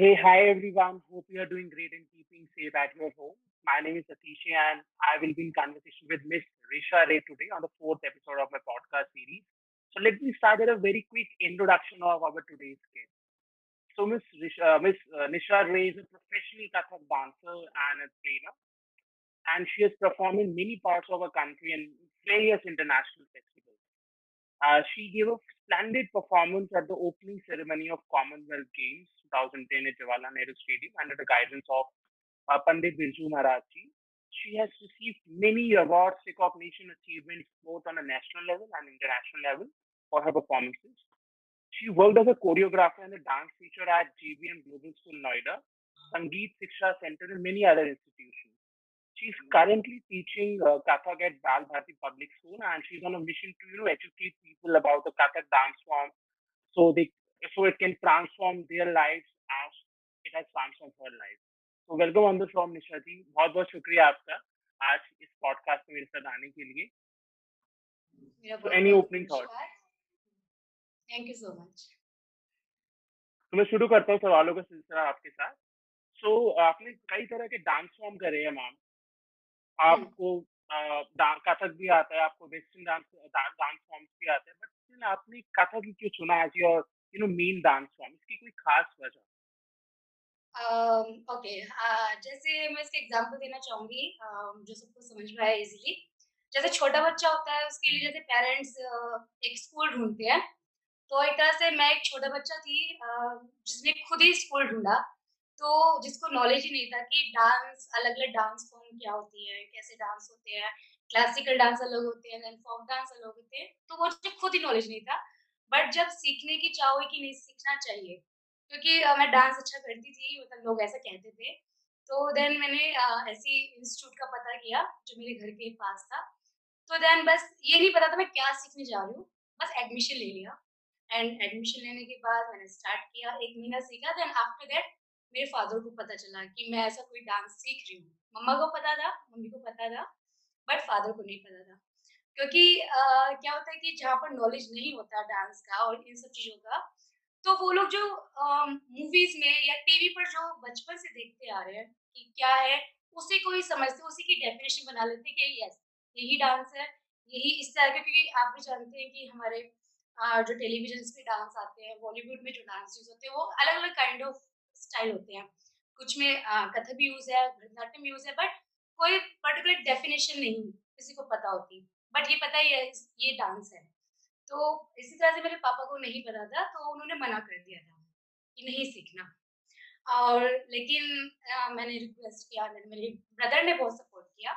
Hey, hi everyone. Hope you are doing great and keeping safe at your home. My name is Satish and I will be in conversation with Miss Risha Ray today on the fourth episode of my podcast series. So let me start with a very quick introduction of our today's guest. So Miss Risha, uh, Miss uh, Nisha Ray is a professional Kathak dancer and a trainer, and she has performed in many parts of our country and various international festivals. Uh, she gave a splendid performance at the opening ceremony of Commonwealth Games 2010 at Jawaharlal Nehru Stadium under the guidance of uh, Pandit Birju Maharaj She has received many awards, recognition, achievements both on a national level and international level for her performances. She worked as a choreographer and a dance teacher at JVM Global School Noida, Sangeet Siksha Center, and many other institutions. She's currently teaching uh, Kathak at Bal Bharati Public School, and she's on a mission to you know educate people about the Kathak dance form, so they so it can transform their lives as it has transformed her life. So welcome on the show, निशा जी बहुत बहुत शुक्रिया आपका आज इस podcast में मेरे साथ आने के लिए so any opening thoughts thank you so much तो मैं शुरू करता हूँ सवालों का सिलसिला आपके साथ सो so, आपने कई तरह के डांस फॉर्म करे हैं मैम आपको कथक भी आता है आपको वेस्टर्न डांस डांस फॉर्म्स भी आते हैं बट स्टिल आपने कथक ही क्यों चुना as your you know main dance form? इसकी कोई खास वजह? ओके जैसे मैं इसके एग्जांपल देना चाहूँगी जो सबको समझ में आए इजीली जैसे छोटा बच्चा होता है उसके लिए जैसे पेरेंट्स एक स्कूल ढूंढते हैं तो एक तरह से मैं एक छोटा बच्चा थी जिसने खुद ही स्कूल ढूंढा। तो जिसको नॉलेज ही नहीं था कि डांस अलग अलग डांस फॉर्म क्या होती है, कैसे डांस होते हैं क्लासिकल डांस अलग होते हैं फोक डांस अलग होते हैं तो वो मुझे खुद ही नॉलेज नहीं था। बट जब सीखने की चाह हुई कि नहीं, सीखना चाहिए, क्योंकि मैं डांस अच्छा करती थी मतलब लोग ऐसा कहते थे तो देन मैंने ऐसी इंस्टीट्यूट का पता किया, जो मेरे घर के पास था। तो देन बस ये नहीं पता था मैं क्या सीखने जा रही हूँ, बस एडमिशन ले लिया। एंड एडमिशन लेने के बाद मैंने स्टार्ट किया, एक महीना सीखा देन आफ्टर दैट मेरे फादर को पता चला कि मैं ऐसा कोई डांस सीख रही हूँ। मम्मा को पता था मम्मी को पता था बट फादर को नहीं पता था। क्योंकि आ, क्या होता है कि जहाँ पर नॉलेज नहीं होता डांस का और इन सब चीज़ों का तो वो लोग जो मूवीज़ में या टीवी पर जो बचपन से देखते आ रहे हैं कि क्या है उसी को ही समझते उसी की डेफिनेशन बना लेते कि यस यही डांस है यही इस तरह के क्योंकि आप भी जानते हैं कि हमारे आ, जो टेलीविज़न पे डांस आते हैं बॉलीवुड में जो डांस होते हैं वो अलग अलग काइंड ऑफ़ स्टाइल होते हैं। कुछ में कथक भी यूज़ है भरतनाट्यम यूज़ है बट कोई पर्टिकुलर डेफिनेशन नहीं किसी को पता होती। बट ये पता ही है ये डांस है। तो इसी तरह से मेरे पापा को नहीं पता था तो उन्होंने मना कर दिया था कि नहीं सीखना। और लेकिन आ, मैंने रिक्वेस्ट किया मेरे ब्रदर ने बहुत सपोर्ट किया।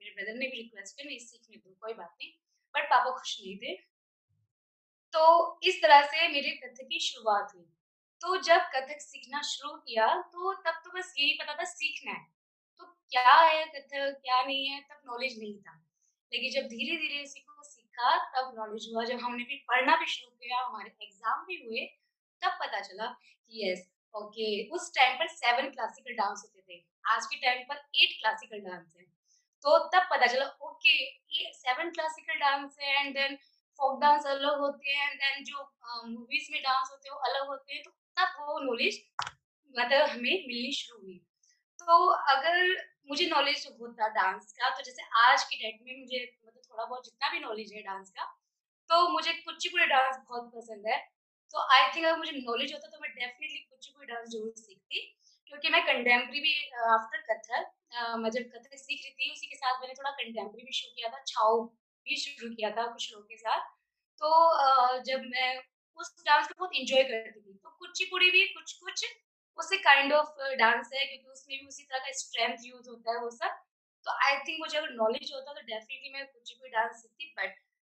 मेरे ब्रदर ने भी रिक्वेस्ट किया नहीं सीखने दो कोई बात नहीं। बट पापा खुश नहीं थे। तो इस तरह से मेरे कथक की शुरुआत हुई। तो जब कथक सीखना शुरू किया तो तब तो बस यही पता था सीखना है। तो क्या है कथक, क्या नहीं है, तब नॉलेज नहीं था। लेकिन जब धीरे धीरे इसी को सीखा, तब नॉलेज हुआ। जब हमने भी पढ़ना भी शुरू किया, हमारे एग्ज़ाम भी हुए, तब पता चला कि यस ओके उस टाइम पर सेवन क्लासिकल डांस होते थे। आज के टाइम पर एट क्लासिकल डांस है। तो तब पता चला ओके ये सेवन क्लासिकल डांस है एंड देन फोक डांस अलग होते हैं एंड देन जो मूवीज़ में डांस होते हैं, वो अलग होते हैं। तो तब वो नॉलेज मतलब हमें मिलनी शुरू हुई। तो अगर मुझे नॉलेज होता डांस का तो जैसे आज की डेट में मुझे मतलब थोड़ा बहुत जितना भी नॉलेज है डांस का तो मुझे कुचिपुड़ी डांस बहुत पसंद है। तो आई थिंक अगर मुझे नॉलेज होता तो मैं डेफिनेटली कुचिपुड़ी डांस ज़रूर सीखती, क्योंकि मैं कंटेम्प्रेरी भी आफ्टर कथक मैं जब कथक सीख रही थी, उसी के साथ मैंने थोड़ा कंटेम्प्रेरी भी शुरू किया था छाओ भी शुरू किया था कुछ लोगों के साथ। तो जब मैं उस डांस को बहुत इंजॉय करती थी। तो कुचिपुड़ी भी कुछ कुछ उसे काइंड ऑफ़ डांस है, क्योंकि उसमें भी उसी तरह का स्ट्रेंथ यूज़ होता है वो सब। तो आई थिंक मुझे अगर नॉलेज होता तो डेफिनेटली मैं कुचिपुड़ी डांस सीखती बट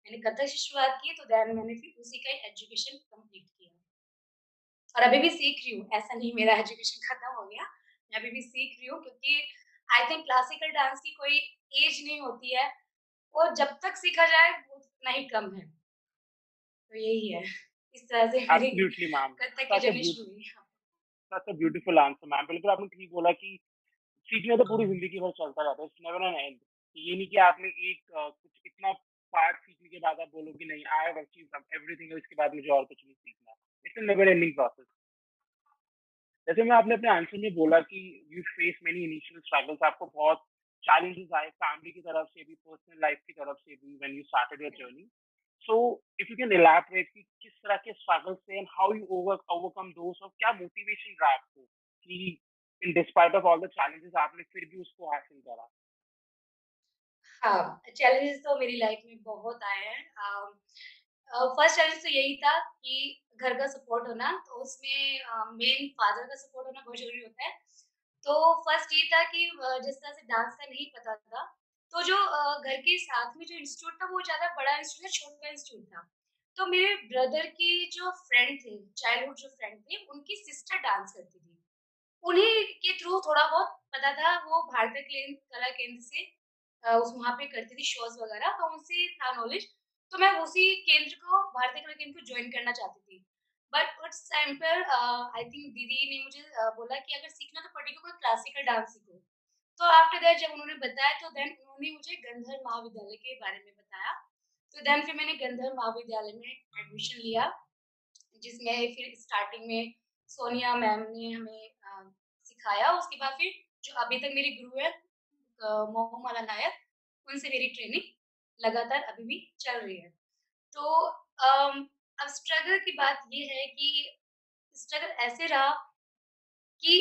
मैंने कथक से शुरुआत की तो देन मैंने फिर उसी का एजुकेशन कंप्लीट किया। और अभी भी सीख रही हूँ, ऐसा नहीं मेरा एजुकेशन खत्म हो गया, मैं अभी भी सीख रही हूँ, क्योंकि आई थिंक क्लासिकल डांस की कोई एज नहीं होती है, और जब तक सीखा जाए उतना ही कम है। तो यही है। इस तरह से एब्सोल्युटली मैम कथक की जर्नी शुरू हुई such a beautiful answer ma'am बिल्कुल आपने ठीक बोला कि सीखने तो पूरी ज़िंदगी भर चलता रहता है इट्स नेवर एन एंड ये नहीं कि आपने एक कुछ इतना पार्ट सीखने के बाद आप बोलो कि नहीं आई हैव अचीव्ड एवरीथिंग इसके बाद मुझे और कुछ नहीं सीखना इट्स नेवर एंडिंग प्रोसेस जैसे मैं आपने अपने आंसर में बोला कि you face many initial struggles आपको बहुत चैलेंजेस आए फैमिली की तरफ़ से भी पर्सनल लाइफ की तरफ़ से भी when you started your journey so if you can elaborate कि किस तरह के स्ट्रगल्स थे and how you over overcome those और क्या मोटिवेशन रहा आपको कि in despite of all the challenges आपने फिर भी उसको हासिल करा हाँ, चैलेंजेस तो मेरी लाइफ में बहुत आए हैं। फ़र्स्ट चैलेंज तो यही था कि घर का सपोर्ट होना, तो उसमें मेन फादर का सपोर्ट होना बहुत ज़रूरी होता है। तो फ़र्स्ट ये था कि जिस तरह से डांस का नहीं पता था, तो जो घर के साथ में जो इंस्टीट्यूट था, वो ज़्यादा बड़ा इंस्टीट्यूट था, छोटा इंस्टीट्यूट था। तो मेरे ब्रदर की जो फ्रेंड थे, चाइल्डहुड जो फ्रेंड थे, उनकी सिस्टर डांस करती थी। उन्हीं के थ्रू थोड़ा बहुत पता था, वो भारतीय कला केंद्र से उस वहाँ पे करती थी शोज़ वगैरह, तो उनसे था नॉलेज। तो मैं उसी केंद्र को भारतीय कला केंद्र को जॉइन करना चाहती थी। बट उस टाइम पर आई थिंक दीदी ने मुझे बोला कि अगर सीखना तो पर्टिकुलर कोई क्लासिकल डांस सीखो। तो आफ्टर दैट जब उन्होंने बताया तो देन उन्होंने मुझे गंधर्व महाविद्यालय के बारे में बताया। तो देन फिर मैंने गंधर्व महाविद्यालय में एडमिशन लिया, जिसमें फिर स्टार्टिंग में सोनिया मैम ने हमें अ, सिखाया। उसके बाद फिर जो अभी तक मेरी गुरु है मोहमाला नायर, उनसे मेरी ट्रेनिंग लगातार अभी भी चल रही है। तो अब स्ट्रगल की बात ये है कि स्ट्रगल ऐसे रहा कि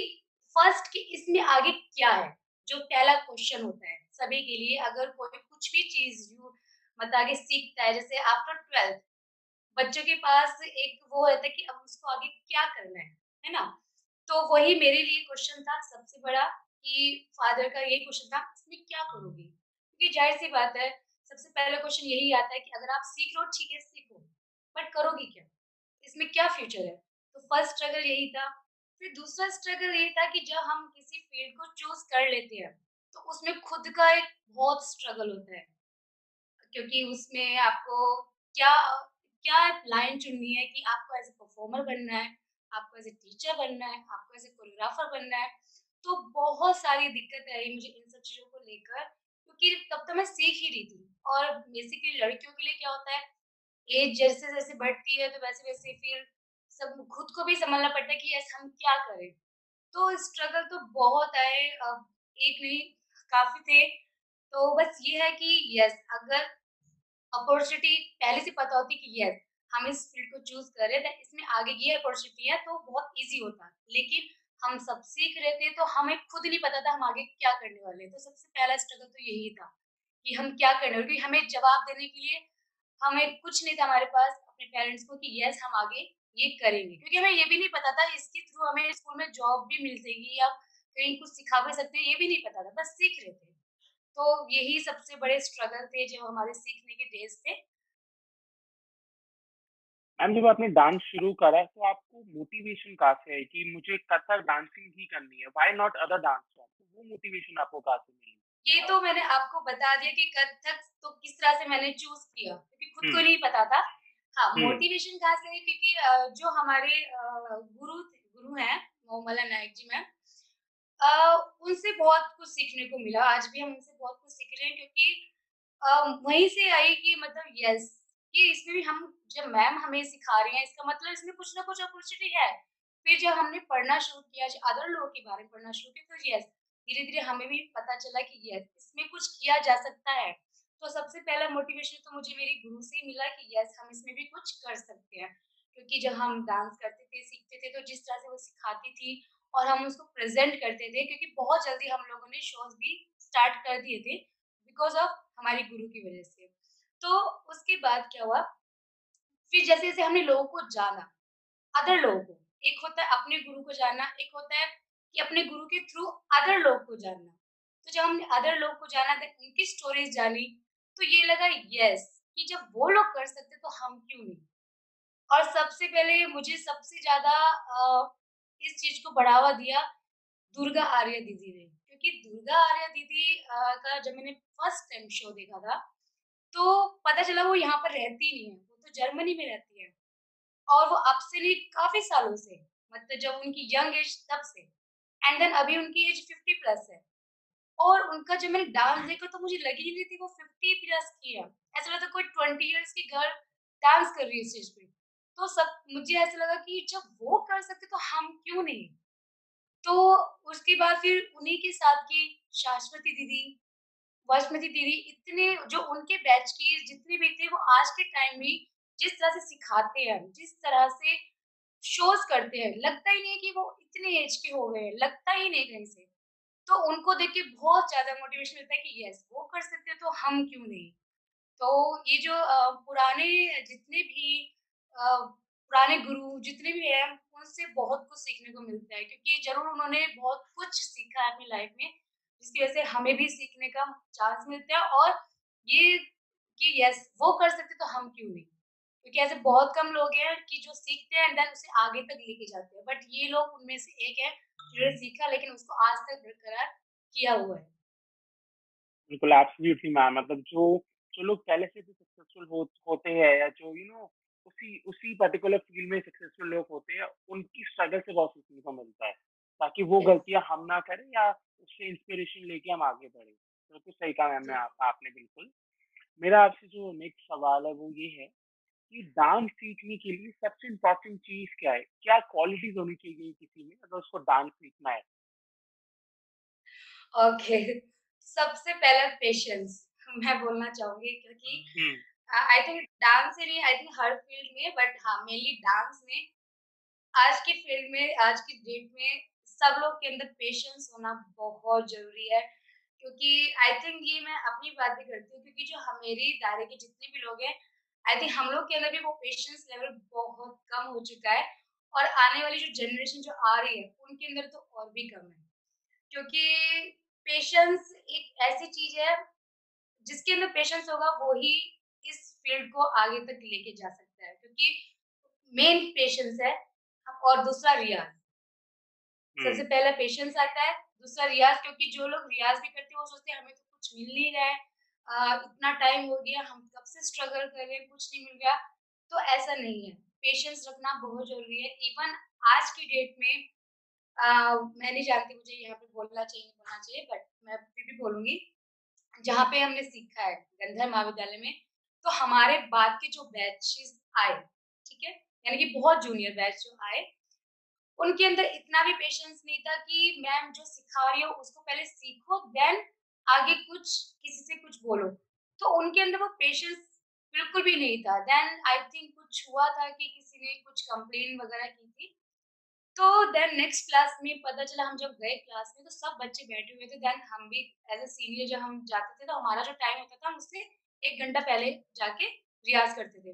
फ़र्स्ट कि इसमें आगे क्या है? जो पहला क्वेश्चन होता है सभी के लिए अगर कोई कुछ भी चीज़ यू मतलब आगे सीखता है जैसे आफ्टर 12th बच्चों के पास एक वो रहता है कि अब उसको आगे क्या करना है, है ना? तो वही मेरे लिए क्वेश्चन था सबसे बड़ा कि फादर का यही क्वेश्चन था, इसमें क्या करोगी? क्योंकि ज़ाहिर-सी बात है, सबसे पहला क्वेश्चन यही आता है कि अगर आप सीख हो ठीक है सीखो, बट करोगी क्या? इसमें क्या फ्यूचर है? तो फ़र्स्ट स्ट्रगल यही था। फिर दूसरा स्ट्रगल ये था कि जब हम किसी फ़ील्ड को चूज़ कर लेते हैं, तो उसमें खुद का एक बहुत स्ट्रगल होता है। क्योंकि उसमें आपको क्या क्या लाइन चुननी है कि आपको एज़ अ परफॉर्मर बनना है, आपको एज़ अ टीचर बनना है, आपको एज़ अ कोरियोग्राफर बनना है। तो बहुत सारी दिक्कतें आई मुझे इन सब चीज़ों को लेकर क्योंकि तब तो मैं सीख ही रही थी और बेसिकली लड़कियों के लिए क्या होता है, एज जैसे-जैसे बढ़ती है तो वैसे-वैसे फिर सब खुद को भी सँभालना पड़ता है कि यस, हम क्या करें? तो स्ट्रगल तो बहुत आए एक नहीं, काफ़ी थे। तो बस ये है कि यस अगर अपॉर्च्युनिटी पहले से पता होती कि यस हम इस फ़ील्ड को चूज़ कर इसमें आगे ये अपॉर्च्युनिटी है तो बहुत ईज़ी होता। लेकिन हम सब सीख रहे थे तो हमें खुद नहीं पता था हम आगे क्या करने वाले तो सबसे पहला स्ट्रगल तो यही था कि हम क्या करने वाले क्योंकि हमें जवाब देने के लिए हमें कुछ नहीं था हमारे पास अपने पेरेंट्स को कि यस हम आगे ये करेंगे। क्योंकि हमें ये भी नहीं पता था इसके थ्रू हमें स्कूल में जॉब भी मिल जाएगी या कहीं कुछ सिखा भी सकते हैं ये भी नहीं पता था, बस सीख रहे थे। तो यही सबसे बड़े स्ट्रगल थे जो हमारे सीखने के डेज़ थे। मैम जब आपने डांस शुरू करा तो आपको मोटिवेशन कहाँ से आई कि मुझे कथक डांसिंग ही करनी है, why not other dance form? तो वो मोटिवेशन आपको कहाँ से मिली? ये तो मैंने आपको बता दिया कि कथक तो किस तरह से मैंने चूज़ किया क्योंकि खुद को नहीं पता था। हाँ, मोटिवेशन कहाँ से आई क्योंकि जो हमारे गुरु गुरु हैं मोहम्मला नायक जी मैम उनसे बहुत कुछ सीखने को मिला। आज भी हम उनसे बहुत कुछ सीख रहे हैं क्योंकि वहीं से आई कि मतलब यस कि इसमें भी हम जब मैम हमें सिखा रही हैं इसका मतलब इसमें कुछ ना कुछ अपॉर्चुनिटी है। फिर जब हमने पढ़ना शुरू किया, अदर लोगों के बारे में पढ़ना शुरू किया तो यस धीरे-धीरे हमें भी पता चला कि यस इसमें कुछ किया जा सकता है। तो सबसे पहला मोटिवेशन तो मुझे मेरी गुरु से ही मिला कि यस हम इसमें भी कुछ कर सकते हैं। क्योंकि जब हम डांस करते थे, सीखते थे तो जिस तरह से वो सिखाती थी और हम उसको प्रेज़ेंट करते थे क्योंकि बहुत जल्दी हम लोगों ने शोज़ भी स्टार्ट कर दिए थे बिकॉज़ ऑफ़ हमारी गुरु की वज़ह से। तो उसके बाद क्या हुआ, फिर जैसे-जैसे हमने लोगों को जाना, अदर लोगों को, एक होता है अपने गुरु को जानना, एक होता है कि अपने गुरु के थ्रू अदर लोग को जानना। तो जब हमने अदर लोग को जाना उनकी स्टोरीज़ जानी, तो ये लगा यस कि जब वो लोग कर सकते तो हम क्यों नहीं? और सबसे पहले मुझे सबसे ज़्यादा इस चीज़ को बढ़ावा दिया दुर्गा आर्य दीदी ने। क्योंकि दुर्गा आर्य दीदी का जब मैंने फ़र्स्ट टाइम शो देखा था, तो पता चला वो यहाँ पर रहती नहीं है, वो तो जर्मनी में रहती है। और वो अब से नहीं काफ़ी सालों से, मतलब जब उनकी यंग एज तब से एंड देन अभी उनकी एज 50 प्लस है। और उनका जब मैंने डांस देखा तो मुझे लगी ही नहीं थी वो 50 प्लस की है। ऐसा लगा कोई 20 इयर्स की गर्ल डांस कर रही है स्टेज पे। तो सब मुझे ऐसा लगा कि जब वो कर सकते तो हम क्यों नहीं? तो उसके बाद फिर उन्हीं के साथ की शाश्वती दीदी, वासमती दीदी इतने जो उनके बैच की जितने भी थे वो आज के टाइम में जिस तरह से सिखाते हैं, जिस तरह से शोज़ करते हैं, लगता ही नहीं कि वो इतने एज के हो गए लगता ही नहीं कहीं से। तो उनको देख के बहुत ज़्यादा मोटिवेशन मिलता है कि यस वो कर सकते हैं तो हम क्यों नहीं? तो ये जो पुराने जितने भी पुराने गुरु जितने भी हैं, उनसे बहुत कुछ सीखने को मिलता है क्योंकि ज़रूर उन्होंने बहुत कुछ सीखा है अपनी लाइफ में, जिसकी वजह से हमें भी सीखने का चांस मिलता है और ये कि यस वो कर सकते तो हम क्यों नहीं? क्योंकि ऐसे बहुत कम लोग हैं कि जो सीखते हैं देन उसे आगे तक लेके जाते हैं, बट ये लोग उनमें से एक है सीखा लेकिन उसको आज तक बरकरार किया हुआ है। बिल्कुल एब्सोल्युटली मैम मतलब जो जो लोग पहले से भी सक्सेसफुल हो होते हैं या जो यू नो उसी उसी पर्टिकुलर फ़ील्ड में सक्सेसफुल लोग होते हैं उनकी स्ट्रगल से बहुत सीखने को मिलता है ताकि वो यस। गलतियाँ हम ना करें या उससे इंस्पिरेशन लेके हम आगे बढ़े तो बिल्कुल सही कहा मैम आप, आपने बिल्कुल मेरा आपसे जो नेक्स्ट सवाल है वो ये है कि डांस सीखने के लिए सबसे इम्पोर्टेंट चीज़ क्या है? क्या क्वालिटीज होनी चाहिए किसी में अगर उसको डांस सीखना है? ओके सबसे पहला पेशेंस मैं बोलना चाहूँगी क्योंकि आई थिंक डांस ही नहीं आई थिंक हर फ़ील्ड में बट हाँ, मेनली डांस में आज की फ़ील्ड में, आज की डेट में सब लोग के अंदर पेशेंस होना बहुत ज़रूरी है। क्योंकि आई थिंक ये मैं अपनी बात भी करती हूँ क्योंकि जो मेरी दायरे के जितने भी लोग हैं, आई थिंक हम लोग के अंदर भी वो पेशेंस लेवल बहुत कम हो चुका है और आने वाली जो जनरेशन जो आ रही है, उनके अंदर तो और भी कम है। क्योंकि पेशेंस एक ऐसी चीज़ है जिसके अंदर पेशेंस होगा वो ही इस फ़ील्ड को आगे तक लेके जा सकता है क्योंकि मेन पेशेंस है और दूसरा रियाज़। सबसे हम्म पहला पेशेंस आता है, दूसरा रियाज़ क्योंकि जो लोग रियाज़ भी करते हैं वो सोचते हैं हमें तो कुछ मिल नहीं रहा है इतना टाइम हो गया हम कब से स्ट्रगल कर रहे हैं, कुछ नहीं मिल रहा। तो ऐसा नहीं है, पेशेंस रखना बहुत ज़रूरी है। इवन आज की डेट में अ, मैं नहीं जानती मुझे यहाँ पे बोलना चाहिए, बोलना चाहिए बट मैं फिर भी बोलूँगी। जहाँ पे हमने सीखा है गंधर्व महाविद्यालय में, तो हमारे बाद के जो बैचेस आए, ठीक है? यानी कि बहुत जूनियर बैच जो आए, उनके अंदर इतना भी पेशेंस नहीं था कि मैम जो सिखा रही हो उसको पहले सीखो देन आगे कुछ किसी से कुछ बोलो। तो उनके अंदर वो पेशेंस बिल्कुल भी नहीं था। देन आई थिंक कुछ हुआ था कि किसी ने कुछ कंप्लेंट वगैरह की थी। तो देन नेक्स्ट क्लास में पता चला हम जब गए क्लास में तो सब बच्चे बैठे हुए थे देन हम भी एज़ अ सीनियर जब हम जाते थे तो हमारा जो टाइम होता था हम उससे एक घंटा पहले जाके रियाज़ करते थे।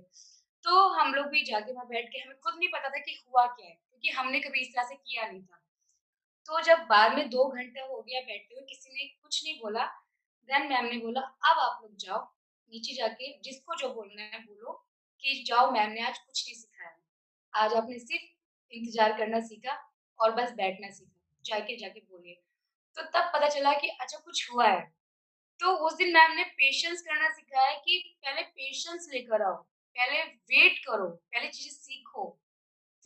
तो हम लोग भी जाके वहाँ बैठ के हमें खुद नहीं पता था कि हुआ क्या है, क्योंकि हमने कभी इस तरह से किया नहीं था। तो जब बाद में 2 घंटा हो गया बैठते हुए किसी ने कुछ नहीं बोला, देन मैम ने बोला अब आप लोग जाओ, नीचे जाके जिसको जो बोलना है बोलो कि जाओ मैम ने आज कुछ नहीं सिखाया। आज आपने सिर्फ़ इंतज़ार करना सीखा और बस बैठना सीखा। जाके जाके बोलिए। तो तब पता चला कि अच्छा कुछ हुआ है। तो उस दिन मैम ने पेशेंस करना सिखाया कि पहले पेशेंस लेकर आओ, पहले वेट करो, पहले चीज़ें सीखो,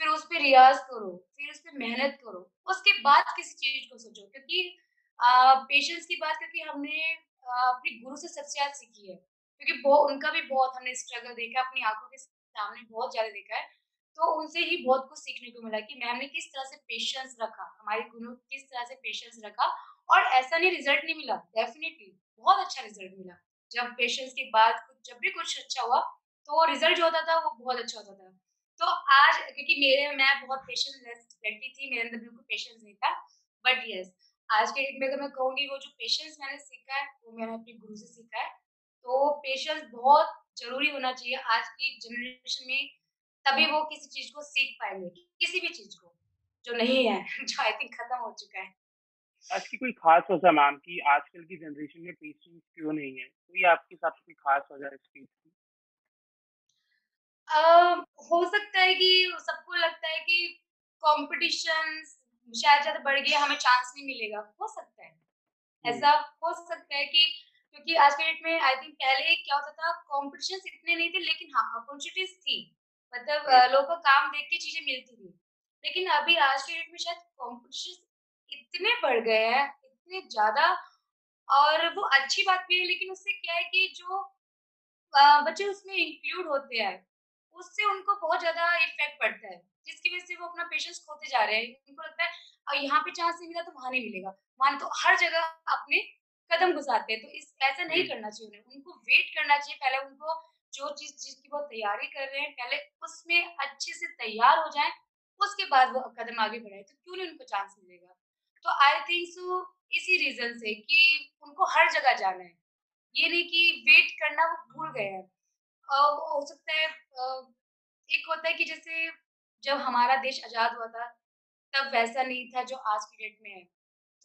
फिर उस पे रियाज़ करो, फिर उस पे मेहनत करो, उसके बाद किसी चीज़ को सोचो क्योंकि पेशेंस की बात करके हमने अपने गुरु से सबसे ज़्यादा सीखी है। क्योंकि वो उनका भी बहुत हमने स्ट्रगल देखा अपनी आँखों के सामने बहुत ज़्यादा देखा है। तो उनसे ही बहुत कुछ सीखने को मिला कि मैम ने किस तरह से पेशेंस रखा, हमारे गुरु किस तरह से पेशेंस रखा और ऐसा नहीं रिज़ल्ट नहीं मिला, डेफिनेटली बहुत अच्छा रिज़ल्ट मिला। जब पेशेंस के बाद जब भी कुछ अच्छा हुआ, तो रिज़ल्ट जो होता था वो बहुत अच्छा होता था। तो आज क्योंकि मेरे मैं बहुत पेशेंस व्यक्ति थी, मेरे अंदर बिल्कुल पेशेंस नहीं था। बट येस आज के डेट में अगर मैं कहूँगी वो जो पेशेंस मैंने सीखा है, वो मैंने अपने गुरु से सीखा है। तो पेशेंस बहुत ज़रूरी होना चाहिए आज की जनरेशन में, तभी वो किसी चीज़ को सीख पाएँगे, किसी भी चीज़ को, जो नहीं है, जो आई थिंक खत्म हो चुका है। आज की कोई खास वजह मैम कि आजकल की जनरेशन में पेशेंस क्यों नहीं है कोई आपके हिसाब से कोई खास वजह है हो सकता है कि सबको लगता है कि कॉम्पिटिशन शायद ज़्यादा बढ़ गया, हमें चांस नहीं मिलेगा, हो सकता है। ऐसा हो सकता है कि क्योंकि आज के डेट में आई थिंक पहले क्या होता था कॉम्पिटिशन्स इतने नहीं थे लेकिन हाँ अपॉर्चुनिटीज़ थी। मतलब लोगों को काम देख के चीज़ें मिलती थी। लेकिन अभी आज के डेट में शायद कॉम्पिटिशन इतने बढ़ गए हैं इतने ज़्यादा और वो अच्छी बात भी है लेकिन उससे क्या है कि जो बच्चे उसमें इंक्लूड होते हैं, उससे उनको बहुत ज़्यादा इफ़ेक्ट पड़ता है, जिसकी वज़ह से वो अपना पेशेंस खोते जा रहे हैं। उनको लगता है और यहाँ पे चांस नहीं मिला तो वहाँ नहीं मिलेगा। वहाँ तो हर जगह अपने कदम घुसाते हैं, तो इस ऐसा नहीं करना चाहिए उन्हें। उनको वेट करना चाहिए, पहले उनको जो चीज़ जिसकी वो तैयारी कर रहे हैं, पहले उसमें अच्छे से तैयार हो जाए उसके बाद वो कदम आगे बढ़ाए तो क्यों नहीं उनको चांस मिलेगा? तो आई थिंक सो इसी रीज़न से कि उनको हर जगह जाना है। ये नहीं कि वेट करना वो भूल गए हैं। हो सकता है एक होता है कि जैसे जब हमारा देश आज़ाद हुआ था, तब वैसा नहीं था जो आज की डेट में है।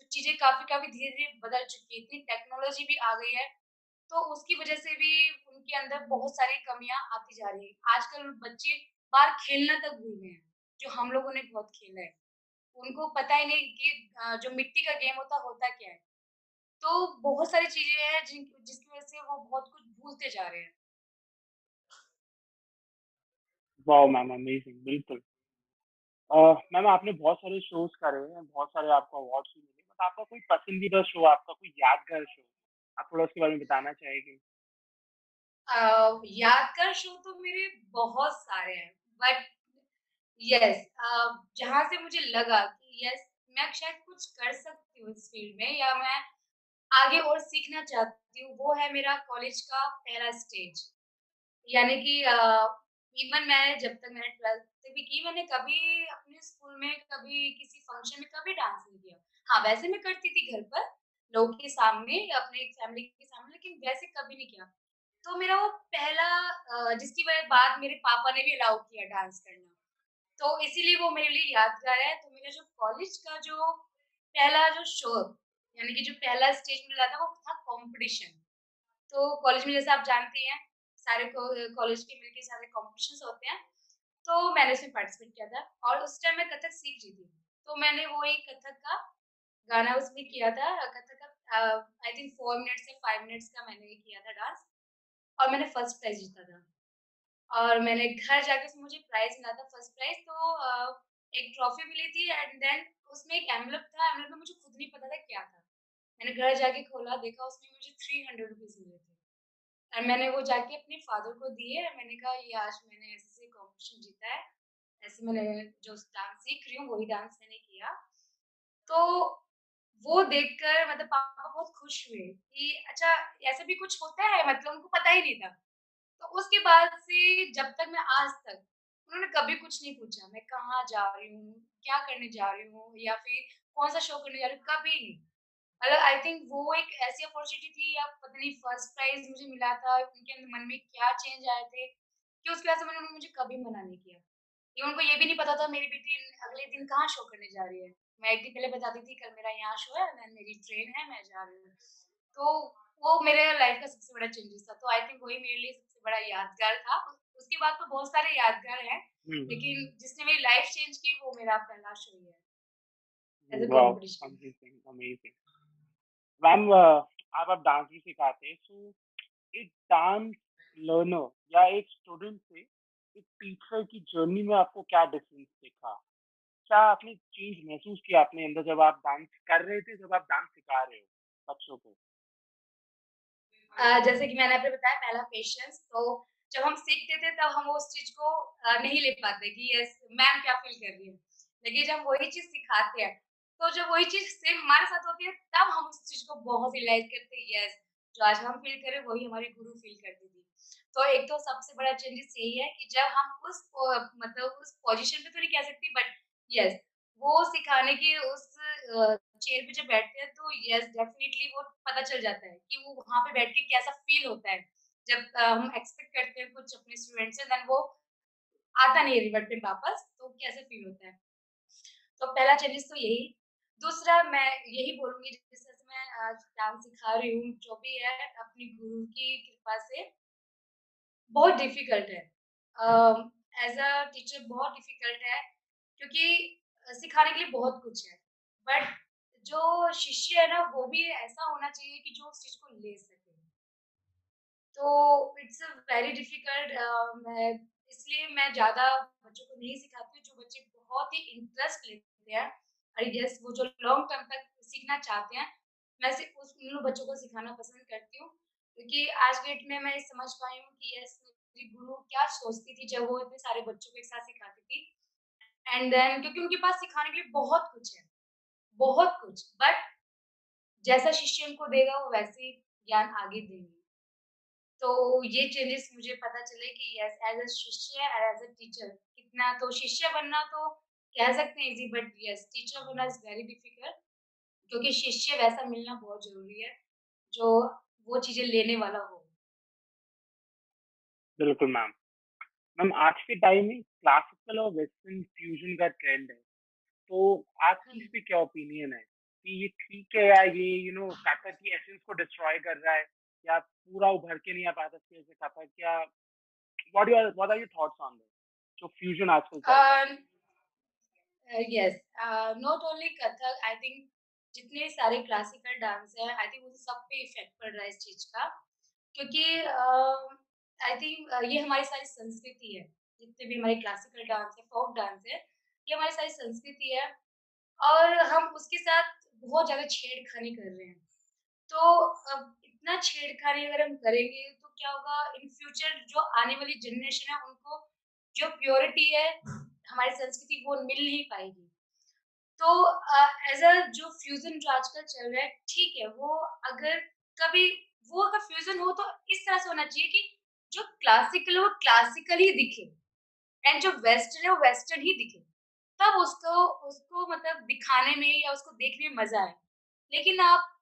तो चीज़ें काफ़ी-काफ़ी धीरे-धीरे बदल चुकी हैं, इतनी टेक्नोलॉजी भी आ गई है, तो उसकी वज़ह से भी उनके अंदर बहुत सारी कमियाँ आती जा रही है आजकल बच्चे बाहर खेलना तक भूल गए हैं, जो हम लोगों ने बहुत खेला है। उनको पता ही नहीं कि जो मिट्टी का गेम होता, होता क्या है। तो बहुत सारी चीज़ें हैं जिन जिसकी वज़ह से वो बहुत कुछ भूलते जा रहे हैं। वाओ मैम अमेजिंग बिल्कुल। मैम आपने बहुत सारे शोज़ करे हैं, बहुत सारे आपको अवार्ड्स भी मिले, बट आपका कोई पसंदीदा शो, आपका कोई यादगार शो, आप थोड़ा उसके बारे में बताना चाहेंगे? यादगार शो तो मेरे बहुत सारे हैं, बट यस जहाँ से मुझे लगा कि यस मैं शायद कुछ कर सकती हूँ इस फ़ील्ड में या मैं आगे और सीखना चाहती हूँ, वो है मेरा कॉलेज का पहला स्टेज। यानी कि इवन मैं जब तक मैंने 12th तक भी की, मैंने कभी अपने स्कूल में कभी किसी फ़ंक्शन में कभी डांस नहीं किया। हाँ, वैसे मैं करती थी घर पर, लोगों के सामने, अपने फैमिली के सामने, लेकिन वैसे कभी नहीं किया। तो मेरा वो पहला जिसकी वजह बाद मेरे पापा ने भी अलाउ किया डांस करना। तो इसीलिए वो मेरे लिए यादगार है। तो मेरा जो कॉलेज का जो पहला जो शो यानी कि जो पहला स्टेज मिला था वो था कॉम्पिटिशन। तो कॉलेज में जैसे आप जानते हैं, सारे कॉलेज के मिलके सारे कॉम्पिटिशन्स होते हैं, तो मैंने उसमें पार्टिसिपेट किया था और उस टाइम मैं कथक सीख रही थी। तो मैंने वो एक कथक का गाना उसमें किया था कथक का आई थिंक 4 मिनट्स या 5 मिनट्स का मैंने किया था डांस और मैंने फ़र्स्ट प्राइज़ जीता था। और मैंने घर जाके उसमें मुझे प्राइज़ मिला था फ़र्स्ट प्राइज़ तो एक ट्रॉफ़ी मिली थी एंड देन उसमें एक एनवेलप था, एनवेलप में मुझे खुद नहीं पता था क्या था। मैंने घर जाके खोला, देखा उसमें मुझे 300 रुपीज़ मिले थे। और मैंने वो जाके अपने फादर को दिए और मैंने कहा ये आज मैंने ऐसे-ऐसे कॉम्पिटिशन जीता है। ऐसे मैंने जो डांस सीख रही हूँ वही डांस मैंने किया। तो वो देखकर मतलब पापा बहुत खुश हुए कि अच्छा ऐसा भी कुछ होता है मतलब उनको पता ही नहीं था। तो उसके बाद से जब तक मैं आज तक उन्होंने कभी कुछ नहीं पूछा मैं कहाँ जा रही हूँ, क्या करने जा रही हूँ या फिर कौन-सा शो करने जा रही हूँ, कभी नहीं। मतलब आई थिंक वो एक ऐसी अपॉर्च्युनिटी थी या पता नहीं फ़र्स्ट प्राइज़ मुझे मिला था, उनके अंदर मन में क्या चेंज आए थे, कि उसकी वजह से उन्होंने मुझे कभी मना नहीं किया। ये उनको ये भी नहीं पता था मेरी बेटी अगले दिन कहाँ शो करने जा रही है। मैं 1 दिन पहले बताती थी कल मेरा यहाँ शो है, देन मेरी ट्रेन है, मैं जा रही हूँ। तो वो मेरे लाइफ़ का सबसे बड़ा चेंजेस था। तो आई थिंक वही मेरे लिए सबसे बड़ा यादगार था। उसके बाद तो बहुत सारे यादगार हैं, लेकिन जिसने मेरी लाइफ़ चेंज की वो मेरा पहला शो ही है, मैम आप अब डांस भी सिखाते हैं, सो एक डांस लर्नर या एक स्टूडेंट से एक टीचर की जर्नी में आपको क्या डिफरेंस दिखा? क्या आपने चेंज महसूस किया अपने अंदर जब आप डांस कर रहे थे, जब आप डांस सिखा रहे हो बच्चों को? अ, जैसे कि मैंने आपको बताया पहला पेशेंस तो जब हम सीखते थे तब हम उस चीज़ को नहीं ले पाते कि यस मैम क्या फ़ील कर रही है। लेकिन जब वही चीज़ सिखाते हैं, तो जब वही चीज़ सेम हमारे साथ होती है, तब हम उस चीज़ को बहुत रियलाइज़ करते हैं यस जो आज हम फ़ील कर वही हमारी गुरु फ़ील करती थी। तो एक तो सबसे बड़ा चेंजेस यही है कि जब हम उस मतलब उस पोज़ीशन पे तो नहीं कह सकती बट यस वो सिखाने की उस चेयर पे जब बैठते हैं तो यस डेफिनिटली वो पता चल जाता है कि वो वहाँ पे बैठ के कैसा फ़ील होता है। जब हम एक्सपेक्ट करते हैं कुछ अपने स्टूडेंट से देन वो आता नहीं रिवर्ट में वापस तो कैसे फ़ील होता है। तो पहला चेंजेस तो यही। दूसरा मैं यही बोलूँगी जिस मैं आज डांस सिखा रही हूँ, जो भी है अपनी गुरु की कृपा से बहुत डिफ़िकल्ट है। एज़ अ टीचर बहुत डिफ़िकल्ट है क्योंकि सिखाने के लिए बहुत कुछ है। बट जो शिष्य है ना वो भी ऐसा होना चाहिए कि जो उस चीज़ को ले सके। तो इट्स वेरी डिफ़िकल्ट मैं इसलिए मैं ज़्यादा बच्चों को नहीं सिखाती हूँ, जो बच्चे बहुत ही इंटरेस्ट लेते हैं और यस वो जो लॉन्ग टर्म तक सीखना चाहते हैं, मैं सिर्फ़ उस उन बच्चों को सिखाना पसंद करती हूँ। क्योंकि आज डेट में मैं समझ पाई हूँ कि यस मेरी गुरु क्या सोचती थी जब वो इतने सारे बच्चों को एक साथ सिखाती थी एंड देन क्योंकि उनके पास सिखाने के लिए बहुत कुछ है। बहुत कुछ बट जैसा शिष्य उनको देगा वो वैसे ही ज्ञान आगे देंगे तो ये चेंजेस मुझे पता चले कि यस एज अ शिष्य एज अ टीचर कितना तो शिष्य बनना तो कह सकते हैं इजी बट यस टीचर बनना इज़ वेरी डिफ़िकल्ट क्योंकि शिष्य वैसा मिलना बहुत ज़रूरी है जो वो चीज़ें लेने वाला हो। बिल्कुल मैम मैम आज के टाइम में क्लासिकल और वेस्टर्न फ्यूजन का ट्रेंड है तो आपकी इस पे क्या ओपिनियन है? कि ये ठीक है या ये यू नो कथक की एसेंस को डिस्ट्रॉय कर रहा है या पूरा उभर के नहीं आ पाता स्पेस से कथक क्या what you what are your thoughts on this जो फ्यूजन आजकल चल रहा है? Yes not only Kathak I think जितने सारे क्लासिकल डांस है आई थिंक उन सब पे इफ़ेक्ट पड़ रहा है इस चीज़ का। क्योंकि आई uh, थिंक uh, ये हमारी सारी संस्कृति है। जितने भी हमारे क्लासिकल डांस है फोक डांस है ये हमारी सारी संस्कृति है और हम उसके साथ बहुत ज़्यादा छेड़खानी कर रहे हैं। तो अब इतना छेड़खानी अगर हम करेंगे तो क्या होगा इन फ्यूचर जो आने वाली जनरेशन है उनको जो प्योरिटी है हमारी संस्कृति वो मिल नहीं पाएगी। तो एज अ जो फ्यूजन जो आजकल चल रहा है, ठीक है, वो अगर कभी, वो अगर फ्यूजन हो तो इस तरह से होना चाहिए कि जो क्लासिकल वो क्लासिकल ही दिखे। एंड जो वेस्टर्न है वो वेस्टर्न ही दिखे। तब उसको उसको मतलब दिखाने में या उसको देखने में मज़ा आए। लेकिन आप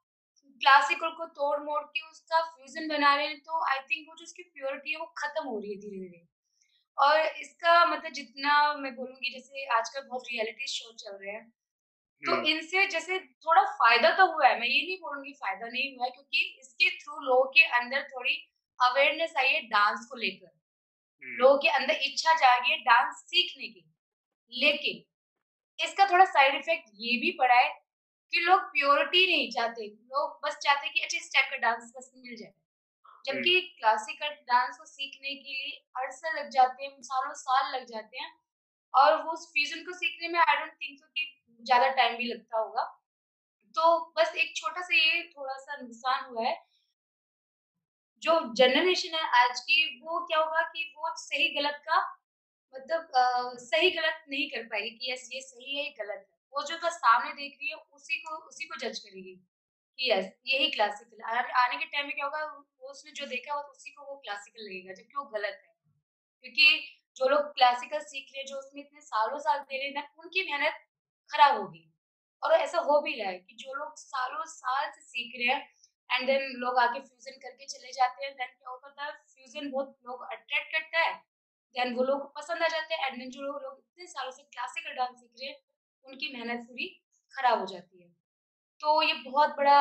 क्लासिकल को तोड़ मोड़ के उसका फ्यूजन बना रहे हैं तो आई थिंक वो जो उसकी प्योरिटी है वो खत्म हो रही है धीरे धीरे और इसका मतलब जितना मैं बोलूँगी जैसे आजकल बहुत रियलिटी शो चल रहे हैं तो। इनसे जैसे थोड़ा फ़ायदा तो हुआ है मैं ये नहीं बोलूँगी फ़ायदा नहीं हुआ है क्योंकि इसके थ्रू लोगों के अंदर थोड़ी अवेयरनेस आई है डांस को लेकर। लोगों के अंदर इच्छा जागी है डांस सीखने की लेकिन इसका थोड़ा साइड इफ़ेक्ट ये भी पड़ा है कि लोग प्योरिटी नहीं चाहते लोग बस चाहते कि अच्छे स्टेप का डांस बस मिल जाए जबकि क्लासिकल। डांस को सीखने के लिए अरसे लग जाते हैं, सालों साल लग जाते हैं और वो फ्यूजन को सीखने में आई डोंट थिंक सो कि ज़्यादा टाइम भी लगता होगा। तो बस एक छोटा सा ये थोड़ा सा नुकसान हुआ है। जो जनरेशन है आज की, वो क्या होगा कि वो सही गलत का मतलब सही गलत नहीं कर पाएगी कि यस, ये सही है, ये गलत है। वो जो बस सामने देख रही है, उसी को उसी को जज करेगी। यस यही क्लासिकल आने के टाइम में क्या होगा उसने जो देखा उसी को वो क्लासिकल लगेगा जबकि वो गलत है। क्योंकि जो लोग क्लासिकल सीख रहे हैं, जो उसमें इतने सालों साल दे रहे हैं उनकी मेहनत खराब होगी। और ऐसा हो भी रहा है कि जो लोग सालों साल से सीख रहे हैं एंड देन लोग आगे फ्यूजन करके चले जाते हैं देन क्या होता है फ्यूजन बहुत लोग अट्रैक्ट करता है देन वो लोग पसंद आ जाते हैं एंड देन जो लोग इतने सालों से क्लासिकल डांस सीख रहे हैं, उनकी मेहनत पूरी खराब हो जाती है। तो ये बहुत बड़ा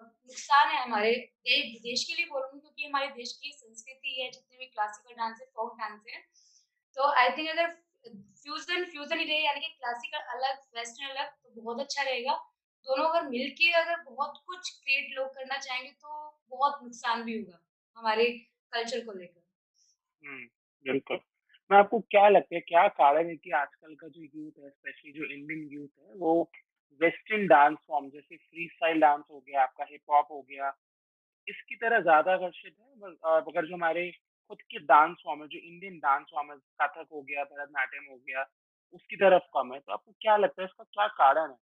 नुकसान है हमारे देश के लिए बोलूँगी क्योंकि हमारे देश की संस्कृति है जितने भी क्लासिकल डांस है फोक डांस है तो आई थिंक अगर फ्यूजन फ्यूजन ही रहे यानी कि क्लासिकल अलग वेस्टर्न अलग तो बहुत अच्छा रहेगा। दोनों अगर मिलके अगर बहुत कुछ क्रिएट लोग करना चाहेंगे तो बहुत नुकसान भी होगा हमारे कल्चर को लेकर। हम्म, बिल्कुल। मैं आपको क्या लगता है क्या कारण है कि आजकल का जो यूथ है स्पेशली जो इंडियन यूथ है वो वेस्टर्न डांस फॉर्म जैसे फ्री स्टाइल डांस हो गया आपका हिप हॉप हो गया इसकी तरह ज़्यादा आकर्षित है अगर जो हमारे खुद के डांस फॉर्म है जो इंडियन डांस फॉर्म है कथक हो गया भरतनाट्यम हो गया उसकी तरफ़ कम है तो आपको क्या लगता है इसका क्या कारण है?